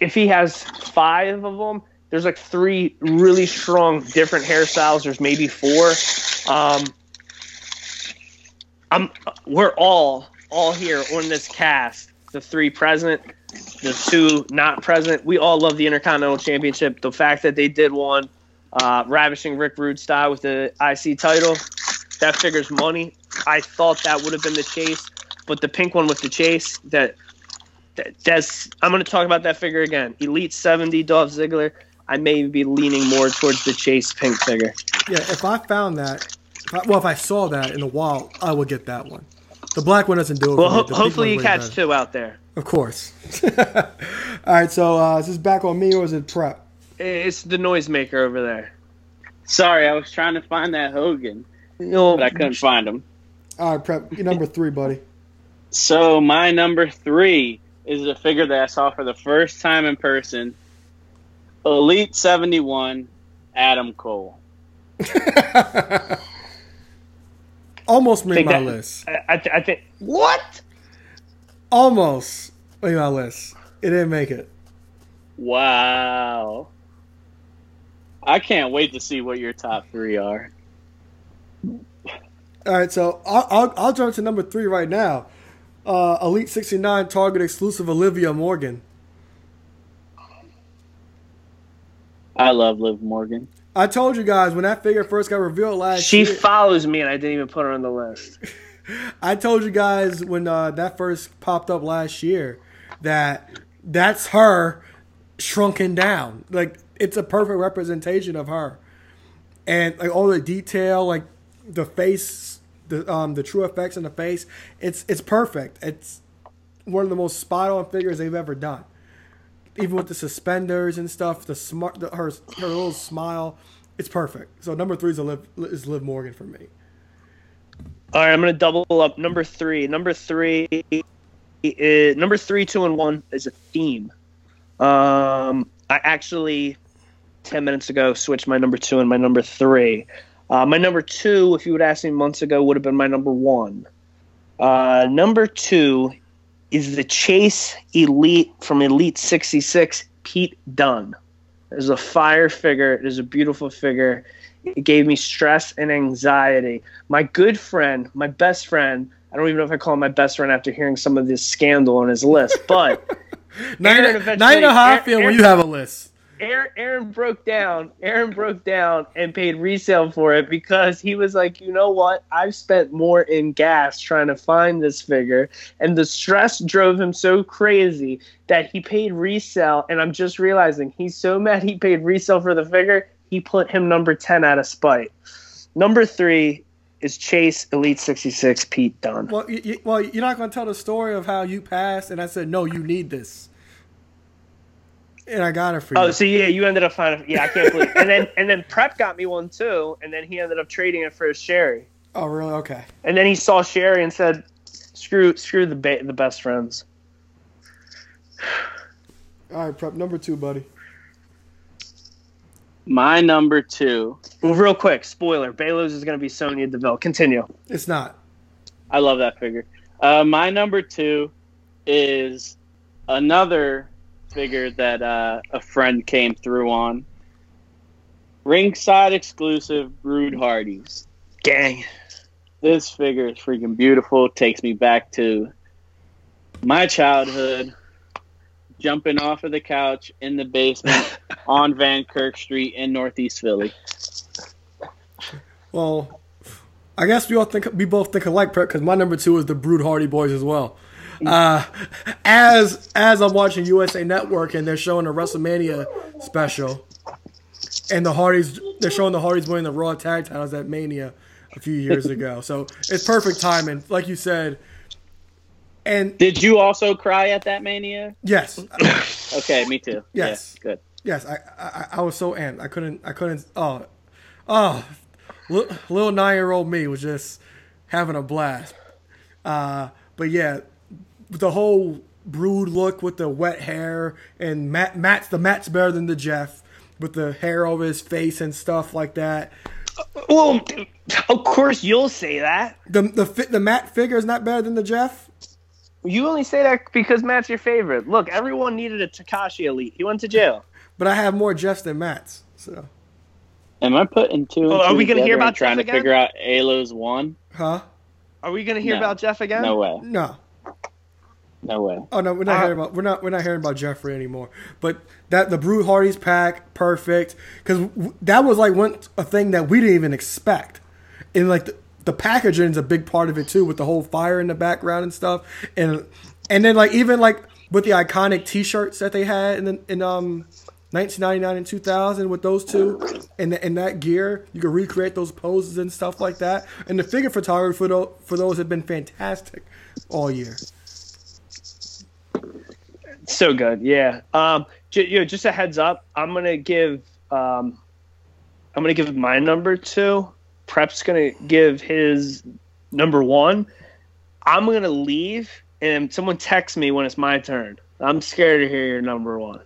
Speaker 4: if he has five of them, there's like three really strong different hairstyles. There's maybe four. Um, I'm we're all all here on this cast. The three present, the two not present. We all love the Intercontinental Championship. The fact that they did one, uh, ravishing Rick Rude style with the IC title, that figures money. I thought that would have been the chase, but the pink one with the chase that that- that's I'm going to talk about that figure again. Elite 70 Dolph Ziggler. I may be leaning more towards the chase pink figure.
Speaker 3: Yeah, if I found that, if I, well, if I saw that in the wild, I would get that one. The black one doesn't do it.
Speaker 4: Well,
Speaker 3: for me.
Speaker 4: ho- hopefully you catch
Speaker 3: better.
Speaker 4: two out there.
Speaker 3: Of course. (laughs) All right, so uh, is this back on me or is it prep?
Speaker 4: It's the noisemaker over there.
Speaker 5: Sorry, I was trying to find that Hogan,
Speaker 4: You know,
Speaker 5: but I couldn't find him.
Speaker 3: All right, prep. You're number three, buddy.
Speaker 5: So my number three is a figure that I saw for the first time in person. Elite seventy one, Adam Cole. (laughs)
Speaker 3: Almost made my
Speaker 4: that-
Speaker 3: list.
Speaker 4: I, I, I think what?
Speaker 3: Almost made my list. It didn't make it.
Speaker 5: Wow. I can't wait to see what your top three are.
Speaker 3: All right, so I'll, I'll, I'll jump to number three right now. Uh, Elite 69 Target exclusive Olivia Morgan.
Speaker 5: I love Liv Morgan.
Speaker 3: I told you guys when that figure first got revealed last
Speaker 4: She
Speaker 3: year.
Speaker 4: follows me, and I didn't even put her on the list. (laughs)
Speaker 3: I told you guys when uh, that first popped up last year that that's her shrunken down. Like it's a perfect representation of her, and like all the detail, like the face, the um the TrueFX in the face. It's it's perfect. It's one of the most spot on figures they've ever done. Even with the suspenders and stuff, the smart, the, her her little smile, it's perfect. So number three is Liv, is Liv Morgan for me.
Speaker 4: All right, I'm gonna double up number three. Number three, is, number three, two, and one is a theme. Um, I actually ten minutes ago switched my number two and my number three. Uh, my number two, if you would ask me months ago, would have been my number one. Uh, number two is the Chase Elite from Elite 66, Pete Dunne. It is a fire figure. It is a beautiful figure. It gave me stress and anxiety. My good friend, my best friend, I don't even know if I call him my best friend after hearing some of this scandal on his list, but
Speaker 3: Now, (laughs) you,
Speaker 4: Aaron
Speaker 3: know, now you know how I
Speaker 4: eventually-
Speaker 3: feel when
Speaker 4: Aaron-
Speaker 3: you have a list.
Speaker 4: Aaron, Aaron broke down. Aaron broke down and paid resale for it because he was like, you know what? I've spent more in gas trying to find this figure, and the stress drove him so crazy that he paid resale. And I'm just realizing he's so mad he paid resale for the figure. He put him number ten out of spite. Number three is Chase Elite 66 Pete Dunne.
Speaker 3: Well, you, well, you're not going to tell the story of how you passed, and I said, no, you need this, and I got it for you.
Speaker 4: Oh, so yeah, you ended up finding. Yeah, I can't believe. and then and then Prep got me one too, and then he ended up trading it for his Sherri.
Speaker 3: oh, really? Okay.
Speaker 4: And then he saw Sherri and said, "Screw, screw the ba- the best friends."
Speaker 3: All right, prep number two, buddy.
Speaker 5: My number two.
Speaker 4: Well, real quick, spoiler: Balos is going to be Sonya Deville. Continue.
Speaker 3: It's not.
Speaker 5: I love that figure. Uh, my number two is another figure that uh, a friend came through on. Ringside exclusive Brood Hardys.
Speaker 4: Gang.
Speaker 5: This figure is freaking beautiful. Takes me back to my childhood, jumping off of the couch in the basement (laughs) on Van Kirk Street in Northeast Philly.
Speaker 3: Well, I guess we all think we both think alike, prep, because my number two is the Brood Hardy Boys as well. Uh, as as I'm watching USA Network and they're showing a WrestleMania special, and the Hardys they're showing the Hardys winning the Raw Tag Titles at Mania a few years (laughs) ago. So it's perfect timing, like you said. And
Speaker 5: Did you also cry at that Mania?
Speaker 3: yes, (coughs)
Speaker 5: Okay, me too.
Speaker 3: Yes.
Speaker 5: Yeah, good.
Speaker 3: Yes, I, I I was so amped. I couldn't I couldn't oh oh little nine year old me was just having a blast. Uh, but yeah, the whole brood look with the wet hair and Matt Matt's the Matt's better than the Jeff with the hair over his face and stuff like that.
Speaker 4: Uh, well, of course you'll say that.
Speaker 3: The the fi- the Matt figure is not better than the Jeff.
Speaker 4: You only say that because Matt's your favorite. Look, everyone needed a Takashi Elite. He went to jail.
Speaker 3: But I have more Jeffs than Matt's. So
Speaker 5: Am I putting two? And
Speaker 4: Oh, are we gonna hear
Speaker 5: together
Speaker 4: about
Speaker 5: and trying
Speaker 4: Jeff
Speaker 5: to
Speaker 4: again?
Speaker 5: figure out Alo's one?
Speaker 3: huh?
Speaker 4: Are we going to hear
Speaker 5: No.
Speaker 4: about Jeff again?
Speaker 5: No way.
Speaker 3: No.
Speaker 5: No way.
Speaker 3: Oh no, we're not
Speaker 4: Uh,
Speaker 3: hearing about we're not we're not hearing about Jeffrey anymore. But that the Brood Hardy's pack, perfect, because w- that was like one a thing that we didn't even expect, and like the, the packaging is a big part of it too, with the whole fire in the background and stuff, and and then like even like with the iconic T-shirts that they had in the, in um. 1999 and 2000 with those two and, and that gear you could recreate those poses and stuff like that and the figure photography for those, for those have been fantastic all year
Speaker 4: So good, yeah. Um, j- you know, just a heads up, I'm gonna give, um, I'm gonna give my number two. Prep's gonna give his number one. I'm gonna leave, and someone text me when it's my turn. I'm scared to hear your number one.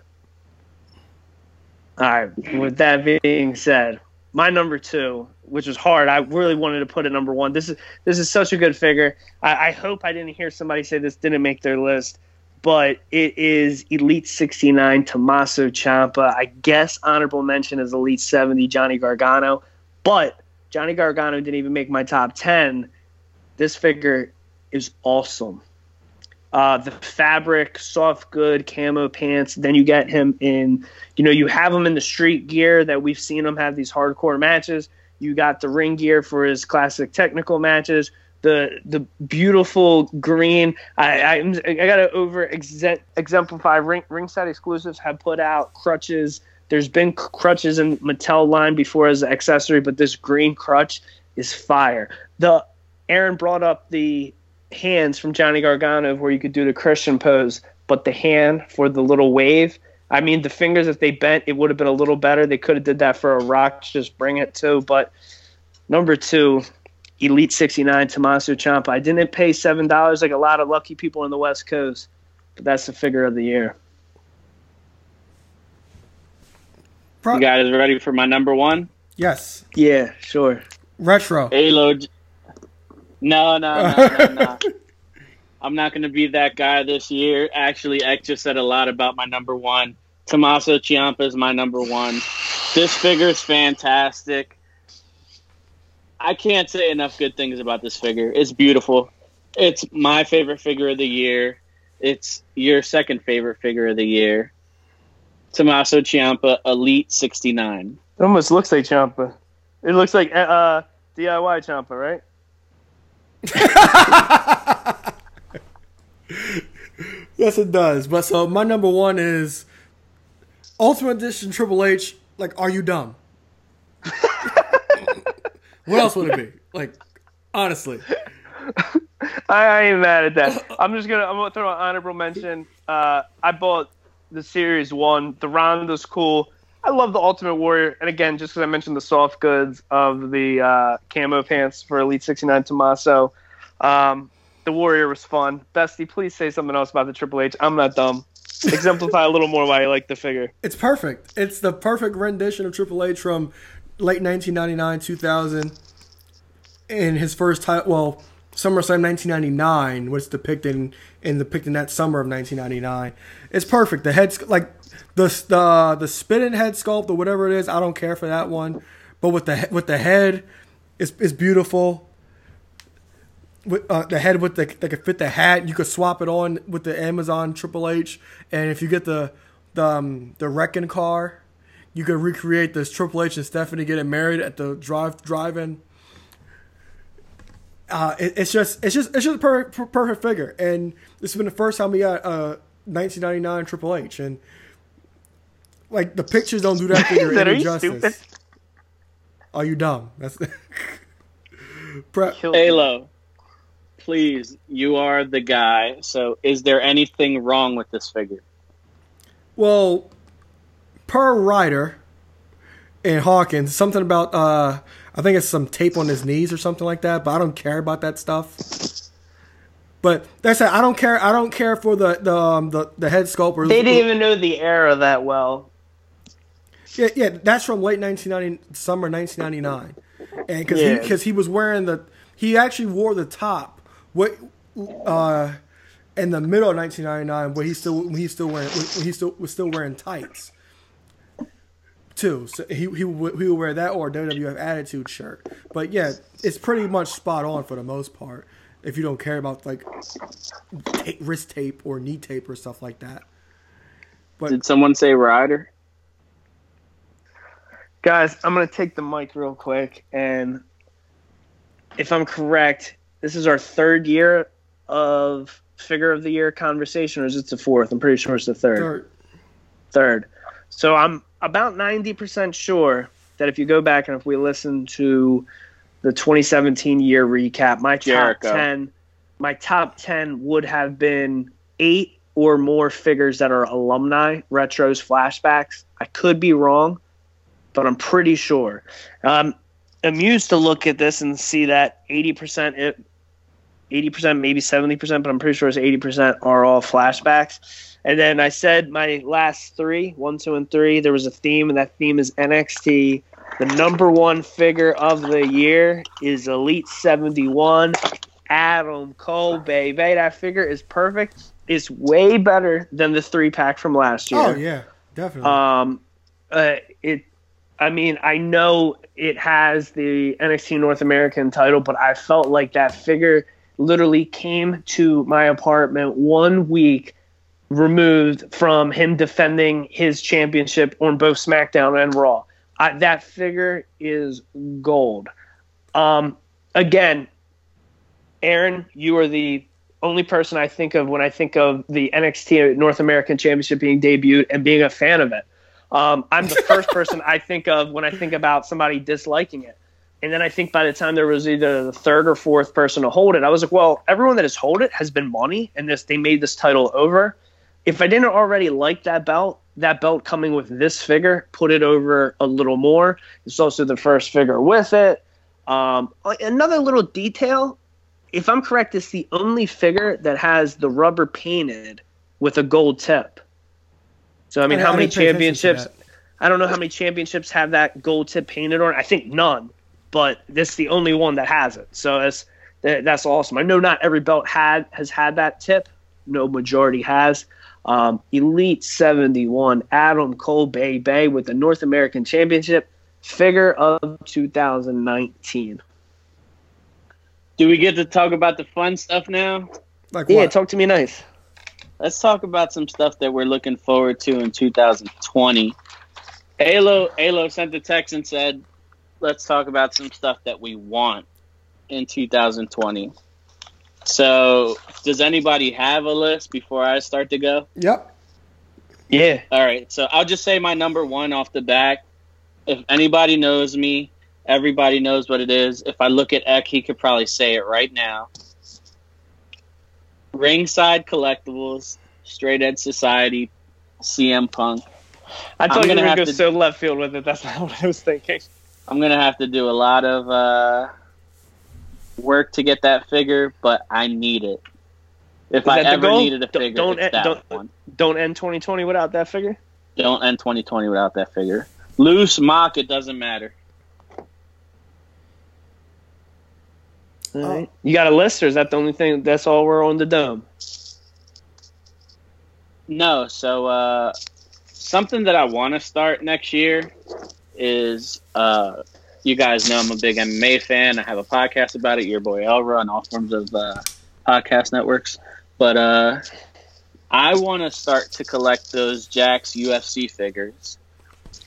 Speaker 4: All right. With that being said, my number two, which was hard, I really wanted to put it number one. This is this is such a good figure. I, I hope I didn't hear somebody say this didn't make their list but it is Elite 69 Tommaso Ciampa. I guess honorable mention is Elite 70 Johnny Gargano, but Johnny Gargano didn't even make my top 10. This figure is awesome. Uh, the fabric, soft good, camo pants. Then you get him in, you know, you have him in the street gear that we've seen him have these hardcore matches. You got the ring gear for his classic technical matches, the the beautiful green. I I, I got to over exemplify. Ring, ringside exclusives have put out crutches. There's been crutches in Mattel line before as an accessory, but this green crutch is fire. The Aaron brought up the hands from Johnny Gargano where you could do the Christian pose, but the hand for the little wave. I mean, the fingers if they bent, it would have been a little better. They could have did that for a rock, just bring it to. But number two, Elite 69 Tommaso Ciampa. I didn't pay seven dollars like a lot of lucky people in the West Coast, but that's the figure of the year.
Speaker 5: you guys ready for my number one?
Speaker 3: Yes.
Speaker 4: Yeah, sure.
Speaker 3: Retro.
Speaker 5: Halo. No, no, no, no, (laughs) no. I'm not going to be that guy this year. Actually, X just said a lot about my number one. Tommaso Ciampa is my number one. This figure is fantastic. I can't say enough good things about this figure. It's beautiful. It's my favorite figure of the year. It's your second favorite figure of the year. Tommaso Ciampa Elite 69.
Speaker 4: It almost looks like Ciampa. It looks like uh, DIY Ciampa, right? (laughs)
Speaker 3: yes, it does. But so my number one is Ultimate Edition Triple H. Like, are you dumb? What else would it be? Like, honestly.
Speaker 4: I, (laughs) I ain't mad at that. I'm just gonna I'm gonna throw an honorable mention. Uh, I bought the series one. The round Ronda's cool. I love the Ultimate Warrior, and again, just because I mentioned the soft goods of the uh, camo pants for Elite 69 Tommaso, um, the Warrior was fun. Bestie, please say something else about the Triple H. I'm not dumb. Exemplify a little more why you like the figure.
Speaker 3: It's perfect. It's the perfect rendition of Triple H from late 1999, 2000. In his first time, well, SummerSlam 1999 was depicted in, in depicting that summer of 1999. It's perfect. The head, like the the the spinning head sculpt or whatever it is, I don't care for that one. But with the with the head, it's is beautiful. With, uh, the head with the that could fit the hat, you could swap it on with the Amazon Triple H, and if you get the the um, the wrecking car, you could recreate this Triple H and Stephanie getting married at the drive drive-in. Uh, it, it's just it's just it's just a perfect, perfect figure, and this has been the first time we got uh, 1999 Triple H, and like the pictures don't do that figure (laughs)
Speaker 4: that
Speaker 3: any
Speaker 4: are
Speaker 3: justice.
Speaker 4: stupid?
Speaker 3: Are you dumb? That's (laughs)
Speaker 5: Halo, please, you are the guy. So, is there anything wrong with this figure?
Speaker 3: Well, per Ryder and Hawkins, something about uh, I think it's some tape on his knees or something like that. But I don't care about that stuff. But that's it. I don't care. I don't care for the the um, the, the head sculpt.
Speaker 4: They didn't even know the era that well.
Speaker 3: Yeah, yeah, that's from late 1990, summer 1999, and because
Speaker 4: Yeah.
Speaker 3: he because he was wearing the he actually wore the top what uh in the middle of 1999 when he still he still wearing he still was still wearing tights too. So he he would, he would wear that or WWF Attitude shirt. But yeah, it's pretty much spot on for the most part. If you don't care about like ta- wrist tape or knee tape or stuff like that.
Speaker 5: Did someone say Ryder?
Speaker 4: Guys, I'm going to take the mic real quick. And if I'm correct, this is our third year of figure of the year conversation, or is it the fourth? I'm pretty sure it's the third.
Speaker 3: Third.
Speaker 4: Third. So I'm about 90% sure that if you go back and if we listen to the 2017 year recap, my top 10, my top 10 would have been eight or more figures that are alumni, retros, flashbacks. I could be wrong, but I'm pretty sure. Um, I'm used to look at this and see that 80% it, 80%, maybe 70%, but I'm pretty sure it's 80% are all flashbacks. And then I said my last three, one, two, and three, there was a theme, and that theme is NXT. The number one figure of the year is Elite 71, Adam Cole, baby. That figure is perfect. It's way better than the three pack from last year.
Speaker 3: Oh yeah, definitely.
Speaker 4: Um, uh, it. I mean, I know it has the NXT North American title, but I felt like that figure literally came to my apartment one week removed from him defending his championship on both SmackDown and Raw. I, that figure is gold. Um, again, Aaron, you are the only person I think of when I think of the NXT North American Championship being debuted and being a fan of it. Um, I'm the first (laughs) person I think of when I think about somebody disliking it. And then I think by the time there was either the third or fourth person to hold it, I was like, well, everyone that has hold it has been money, and this they made this title over. If I didn't already like that belt, that belt coming with this figure put it over a little more. It's also the first figure with it. Um, another little detail, if I'm correct, it's the only figure that has the rubber painted with a gold tip. So I mean,
Speaker 3: I-
Speaker 4: how
Speaker 3: I
Speaker 4: many
Speaker 3: didn't pay attention to
Speaker 4: championships? I don't know how many championships have that gold tip painted on. I think none, but this is the only one that has it. So it's that's awesome. I know not every belt had has had that tip. No majority has. Um, Elite 71, Adam Cole Bay Bay with the North American Championship figure of 2019.
Speaker 5: Do we get to talk about the fun stuff now?
Speaker 3: Like
Speaker 4: Yeah,
Speaker 3: what?
Speaker 4: talk to me nice.
Speaker 5: Let's talk about some stuff that we're looking forward to in 2020. Alo Alo sent the text and said, "Let's talk about some stuff that we want in 2020." So, does anybody have a list before I start to go?
Speaker 3: Yep.
Speaker 4: Yeah.
Speaker 5: All right, so I'll just say my number one off the back. If anybody knows me, everybody knows what it is. If I look at Eck, he could probably say it right now. Ringside Collectibles, Straight Edge Society, CM Punk.
Speaker 4: I thought
Speaker 5: I'm
Speaker 4: you were
Speaker 5: gonna
Speaker 4: going to go so left field with it. That's (laughs) not what I was thinking.
Speaker 5: I'm gonna have to do a lot of uh, work to get that figure, but I need it. If I ever
Speaker 4: goal?
Speaker 5: needed a
Speaker 4: Don't-
Speaker 5: figure,
Speaker 4: don't-
Speaker 5: it's that
Speaker 4: don't-
Speaker 5: one.
Speaker 4: Don't end 2020 without that figure.
Speaker 5: Don't end 2020 without that figure. Loose mock, it doesn't matter.
Speaker 4: All right. You got a list, or is that the only thing? That's all we're on the dome.
Speaker 5: No, so uh, something that I want to start next year is uh, you guys know I'm a big MMA fan. I have a podcast about it, Your Boy Elra, on all forms of uh, podcast networks. But uh, I want to start to collect those Jakks UFC figures.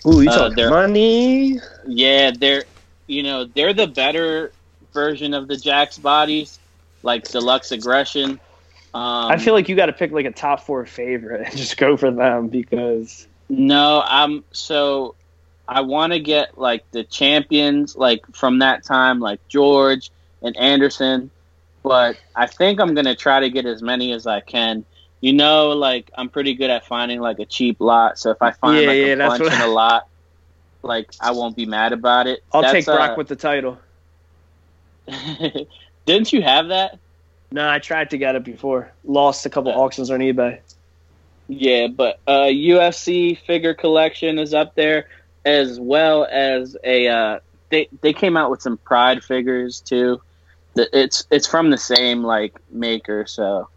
Speaker 4: Ooh, you
Speaker 5: Uh,
Speaker 4: talking money?
Speaker 5: Yeah, they're you know they're the better version of the Jakks bodies, like Deluxe Aggression. Um,
Speaker 4: I feel like you got to pick like a top four favorite and (laughs) just go for them because
Speaker 5: No, I'm so I want to get like the champions like from that time like George and Anderson, but I think I'm going to try to get as many as I can. You know, like I'm pretty good at finding like a cheap lot, so if I find
Speaker 4: Yeah,
Speaker 5: like
Speaker 4: yeah,
Speaker 5: a bunch
Speaker 4: what-
Speaker 5: in a lot, like I won't be mad about it.
Speaker 4: I'll
Speaker 5: That's,
Speaker 4: take Brock
Speaker 5: uh,
Speaker 4: with the title. (laughs)
Speaker 5: Didn't you have that?
Speaker 4: No, I tried to get it before. Lost a couple auctions on eBay.
Speaker 5: Yeah, but uh, UFC figure collection is up there as well as a. Uh, they they came out with some Pride figures too. It's it's from the same like maker, so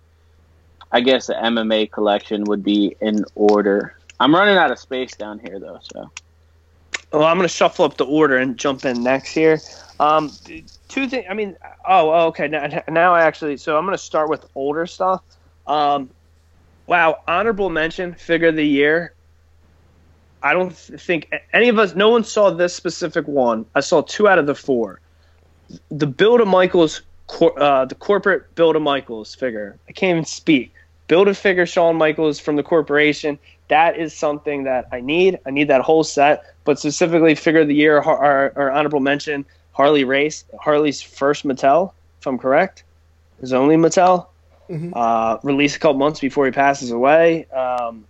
Speaker 5: I guess the MMA collection would be in order. I'm running out of space down here though, so
Speaker 4: Well, I'm to shuffle up the order and jump in next here. Um, two things. I mean, oh, oh, okay. Now, now I actually. So I'm to start with older stuff. Um, wow, honorable mention figure of the year. I don't think any of us. No one saw this specific one. I saw two out of the four. The Build a Michaels, cor- uh, the corporate Build a Michaels figure. I can't even speak. Build a figure Shawn Michaels from the corporation. That is something that I need. I need that whole set, but specifically figure of the year or, or, or honorable mention Harley Race, Harley's first Mattel, if I'm correct, his only Mattel.
Speaker 3: Mhm.
Speaker 4: Uh, released a couple months before he passes away. Um,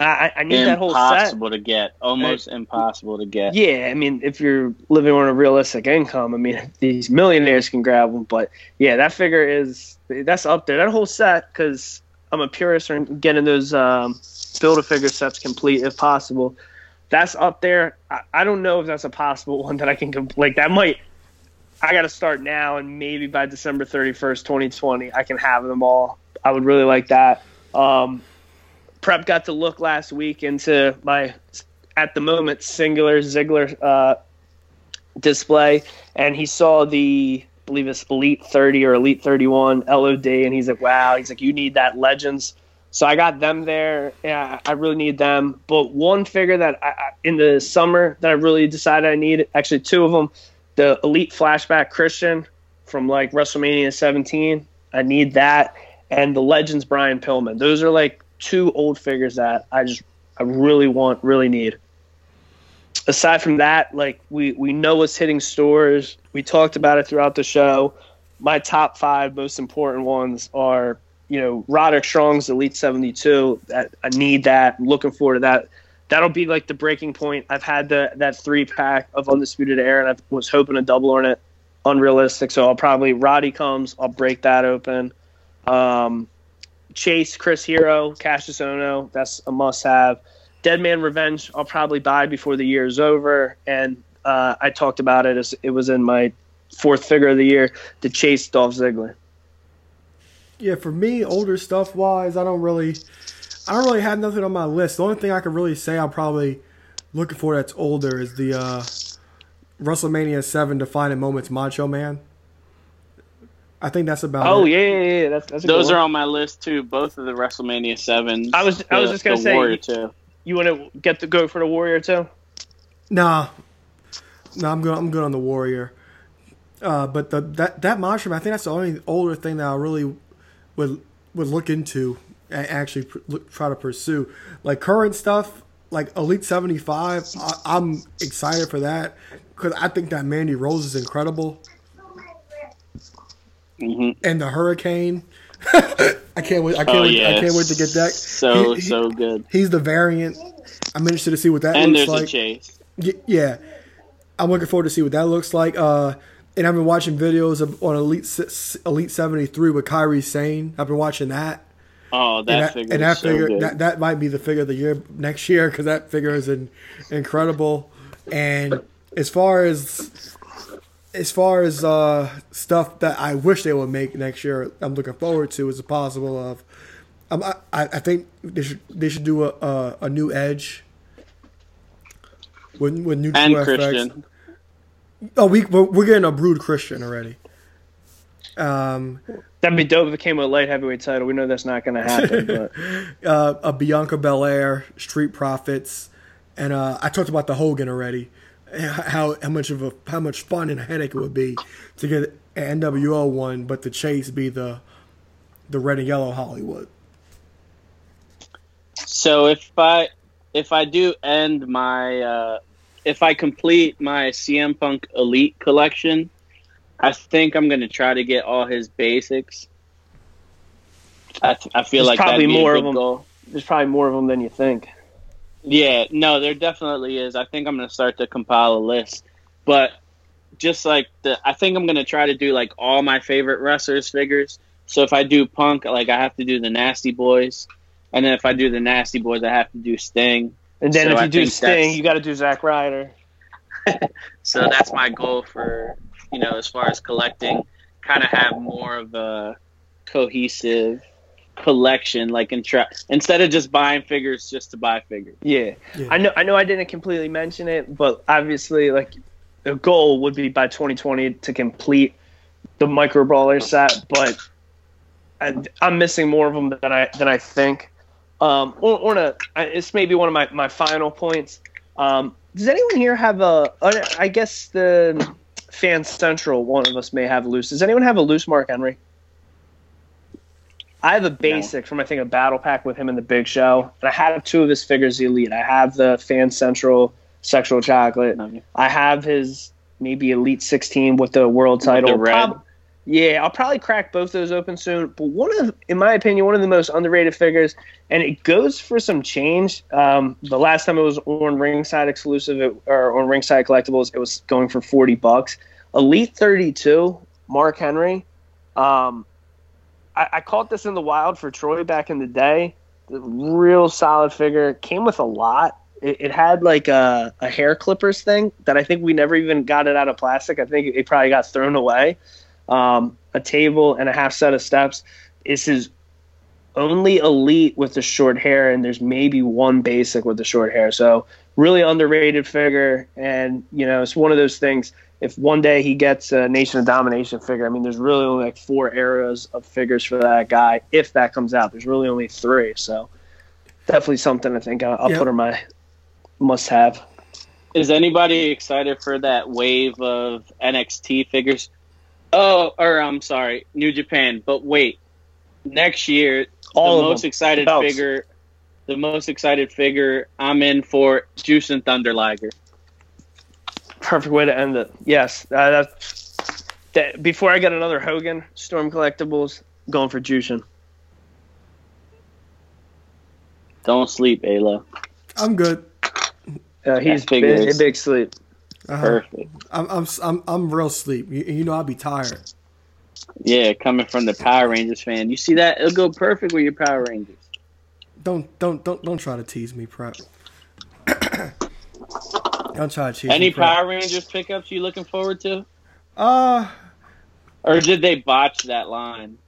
Speaker 4: I, I need that whole set.
Speaker 5: impossible to get, almost impossible to get.
Speaker 4: Yeah, I mean, if you're living on a realistic income, I mean, (laughs) these millionaires can grab them. But yeah, that figure is that's up there. That whole set, because I'm a purist in getting those um, build a figure sets complete if possible. That's up there. I, I don't know if that's a possible (laughs) one that I can complete. Like that might. I got to start now, and maybe by December 31st, 2020, I can have them all. I would really like that. Um, Prep got to look last week into my at the moment singular Ziggler uh, display, and he saw the I believe it's Elite 30 or Elite 31 LOD, and he's like, "Wow!" He's like, "You need that Legends." So I got them there. Yeah, I really need them. But one figure that I, I, in the summer that I really decided I need, actually two of them, the Elite Flashback Christian from like WrestleMania 17. I need that, and the Legends Brian Pillman. Those are like two old figures that I just I really want, really need. Aside from that, like we we know what's hitting stores. We talked about it throughout the show. My top five most important ones are you know Roderick Strong's Elite 72. That I need that. I'm looking forward to that. That'll be like the breaking point. I've had the that three pack of Undisputed Era, and I was hoping to double on it. Unrealistic, so I'll probably Roddy comes. I'll break that open. Um, Chase, Chris Hero, Kassius Ohno. That's a must-have. Dead Man Revenge. I'll probably buy before the year is over, and uh, I talked about it as it was in my fourth figure of the year. The Chase Dolph Ziggler.
Speaker 3: Yeah, for me, older stuff wise, I don't really, I don't really have nothing on my list. The only thing I could really say I'm probably looking for that's older is the uh, WrestleMania Seven Defining Moments Macho Man. I think that's about.
Speaker 4: Oh
Speaker 3: it.
Speaker 4: yeah, yeah, yeah. That's, that's a
Speaker 5: Those
Speaker 4: good
Speaker 5: are
Speaker 4: one.
Speaker 5: on my list too. Both of the WrestleMania sevens.
Speaker 4: I was- I was just gonna
Speaker 5: the
Speaker 4: say-
Speaker 5: Warrior too.
Speaker 4: You want to get the go for the Warrior too?
Speaker 3: Nah, nah, I'm good. I'm good on the Warrior. Uh, but the that that Macho Man, I think that's the only older thing that I really would would look into and actually pr- look, try to pursue. Like current stuff, like Elite seventy five, I'm excited for that because I think that Mandy Rose is incredible,
Speaker 5: hmm
Speaker 3: and the Hurricane. (laughs) I can't wait. I can't
Speaker 5: Oh
Speaker 3: wait.
Speaker 5: yeah,
Speaker 3: I can't wait to get that.
Speaker 5: So
Speaker 3: He- he-
Speaker 5: so good.
Speaker 3: He's the variant. I'm interested to see what that
Speaker 5: And
Speaker 3: looks
Speaker 5: there's
Speaker 3: like.
Speaker 5: a chase.
Speaker 3: Yeah, I'm looking forward to see what that looks like. Uh, and I've been watching videos of, on Elite Elite 73 with Kairi Sane. I've been watching that.
Speaker 5: Oh, that
Speaker 3: and that,
Speaker 5: figure
Speaker 3: and that
Speaker 5: so
Speaker 3: figure
Speaker 5: good.
Speaker 3: that, that might be the figure of the year next year because that figure is in, incredible. And as far as as far as uh, stuff that I wish they would make next year, I'm looking forward to is a possible of. Um, I, I I think they should they should do a a, a new Edge. With, with new
Speaker 5: and
Speaker 3: TrueFX.
Speaker 5: Christian.
Speaker 3: Oh, we we're, we're getting a brood Christian already. Um,
Speaker 4: That'd be dope if it came with a light heavyweight title. We know that's not going to happen, (laughs) but
Speaker 3: uh, a Bianca Belair, Street Profits, and uh, I talked about the Hogan already. How how much of a how much fun and a headache it would be to get an NWO one, but the chase be the the red and yellow Hollywood.
Speaker 5: So if I if I do end my uh, if I complete my CM Punk Elite collection, I think I'm gonna try to get all his basics. I, th- I feel
Speaker 4: There's
Speaker 5: like
Speaker 4: probably
Speaker 5: that'd be
Speaker 4: more
Speaker 5: a
Speaker 4: of them.
Speaker 5: goal.
Speaker 4: there's probably more of them than you think.
Speaker 5: Yeah, no, there definitely is. I think I'm gonna start to compile a list, but just like the, I think I'm gonna try to do like all my favorite wrestlers figures. So if I do Punk, like I have to do the Nasty Boys, and then if I do the Nasty Boys, I have to do Sting.
Speaker 4: And then
Speaker 5: So
Speaker 4: if
Speaker 5: I
Speaker 4: you do Sting, you got to do Zack Ryder. (laughs)
Speaker 5: So that's my goal for you know as far as collecting, kind of have more of a cohesive collection, like in tra- instead of just buying figures just to buy figures.
Speaker 4: Yeah.
Speaker 3: Yeah.
Speaker 4: I know. I know. I didn't completely mention it, but obviously, like the goal would be by 2020 to complete the micro brawler set. But I, I'm missing more of them than I than I think. Um, or, or a, I- it's maybe one of my, my final points. Um, does anyone here have a? I guess the fan central one of us may have loose. Does anyone have a loose Mark Henry? I have a basic from I think a battle pack with him in the Big Show, and I have two of his figures, the Elite. I have the Fan Central Sexual Chocolate. I have his maybe Elite 16 with the world title.
Speaker 5: the.
Speaker 4: Prob- yeah, I'll probably crack both those open soon. But one of, in my opinion, one of the most underrated figures, and it goes for some change. Um, the last time it was on Ringside exclusive it, or on Ringside Collectibles, it was going for 40 bucks. Elite 32, Mark Henry. Um, I, I caught this in the wild for Troy back in the day. The real solid figure. Came with a lot. It, it had like a, a hair clippers thing that I think we never even got it out of plastic. I think it probably got thrown away. Um, a table and a half set of steps. This is only elite with the short hair, and there's maybe one basic with the short hair. So really underrated figure, and you know it's one of those things. If one day he gets a Nation of Domination figure, I mean, there's really only like four eras of figures for that guy. If that comes out, there's really only three. So definitely something I think I'll, I'll
Speaker 3: Yep.
Speaker 4: put on my must-have.
Speaker 5: Is anybody excited for that wave of NXT figures? Oh, or I'm sorry, New Japan. But wait, next year,
Speaker 4: All
Speaker 5: the most
Speaker 4: them.
Speaker 5: excited
Speaker 4: Belts.
Speaker 5: figure, the most excited figure I'm in for Jushin Thunder Liger.
Speaker 4: Perfect way to end it. Yes, uh, that's that. Before I get another Hogan Storm Collectibles, going for Jushin.
Speaker 5: Don't sleep, Ayla.
Speaker 3: I'm good.
Speaker 4: Uh, he's
Speaker 5: That
Speaker 4: big, big sleep.
Speaker 3: Uh-huh.
Speaker 5: Perfect.
Speaker 3: I'm, I'm I'm I'm real sleep. You, you know I'll be tired.
Speaker 5: Yeah, coming from the Power Rangers fan, you see that? It'll go perfect with your Power Rangers.
Speaker 3: Don't don't don't don't try to tease me, prep. (clears throat) don't try to tease
Speaker 5: Any. Power Rangers pickups you looking forward to,
Speaker 3: Uh,
Speaker 5: or did they botch that line?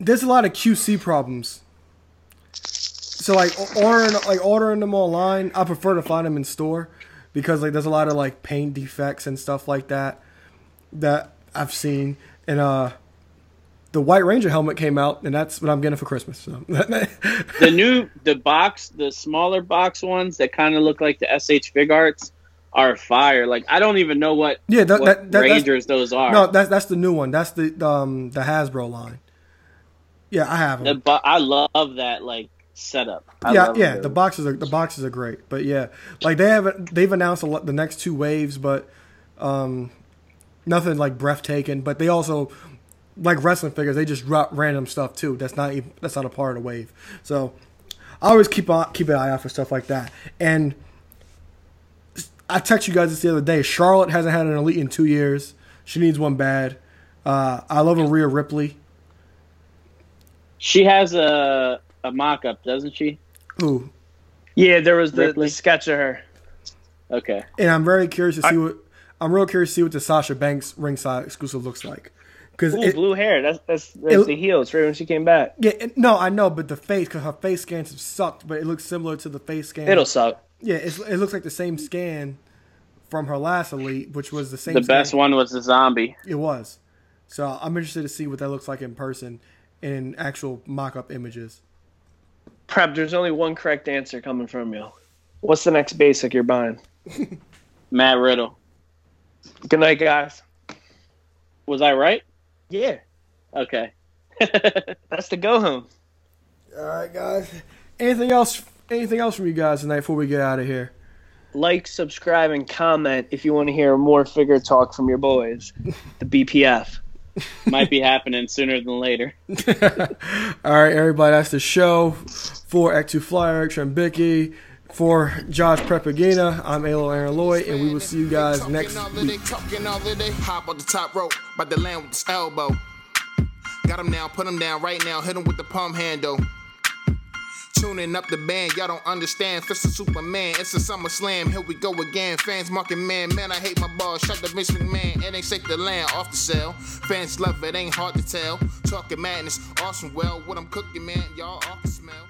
Speaker 3: there's a lot of QC problems. So like ordering like ordering them online, I prefer to find them in store because like there's a lot of like paint defects and stuff like that that I've seen. And uh, the White Ranger helmet came out, and that's what I'm getting for Christmas. So. (laughs)
Speaker 5: The new, the box, the smaller box ones that kind of look like the SH Figuarts are fire. Like I don't even know what,
Speaker 3: Yeah, that-
Speaker 5: what
Speaker 3: that- that-
Speaker 5: Rangers those are.
Speaker 3: no, that's that's the new one. That's the um the Hasbro line. Yeah, I have
Speaker 5: The
Speaker 3: them.
Speaker 5: bo- I love that like setup. I
Speaker 3: yeah, yeah.
Speaker 5: those.
Speaker 3: The boxes are the boxes are great, but yeah, like they haven't they've announced a lot, the next two waves, but um, nothing like breathtaking. But they also like wrestling figures. They just drop random stuff too. That's not even, that's not a part of the wave. So I always keep on keep an eye out for stuff like that. And I text you guys this the other day. Charlotte hasn't had an elite in two years. She needs one bad. Uh, I love a Rhea Ripley.
Speaker 5: She has a a mock up, doesn't she?
Speaker 3: Ooh,
Speaker 4: Yeah, there was the, the sketch of her.
Speaker 5: Okay.
Speaker 3: and I'm very curious to see what I'm real curious to see what the Sasha Banks ringside exclusive looks like. Because
Speaker 4: Ooh, blue hair. That's that's, that's
Speaker 3: It-
Speaker 4: the heels right when she came back.
Speaker 3: yeah, it- no, I know, but the face because her face scans have sucked, but it looks similar to the face scan.
Speaker 4: It'll suck.
Speaker 3: yeah, it's, it looks like the same scan from her last elite, which was the same.
Speaker 5: The best one was the zombie.
Speaker 3: It was. So I'm interested to see what that looks like in person in actual mock-up images.
Speaker 4: Prep. There's only one correct answer coming from you. What's the next basic you're buying? (laughs)
Speaker 5: Matt Riddle.
Speaker 4: Good night, guys.
Speaker 5: Was I right?
Speaker 4: Yeah,
Speaker 5: Okay.
Speaker 4: that's the go home.
Speaker 3: All right, guys. Anything else? Anything else from you guys tonight before we get out of here?
Speaker 4: Like, subscribe, and comment if you want to hear more figure talk from your boys, the BPF.
Speaker 5: Might be happening sooner than later. (laughs)
Speaker 3: All right, everybody, that's the show for X2 Flyer, Eric Trembicki, for Josh Prepagina. I'm Alo Aaron Lloyd, and we will see you guys next week.
Speaker 2: talking all of they hop on the top rope, by the land with this elbow. Got him down, put him down right now, hit him with the palm handle. Tuning up the band, y'all don't understand. Fist of Superman, it's a summer slam. Here we go again. Fans marking man, man, I hate my ball. Shut the Vince McMahon, it ain't safe to land off the cell. Fans love it, ain't hard to tell. Talking madness, awesome. Well, what I'm cooking, man, y'all all can smell.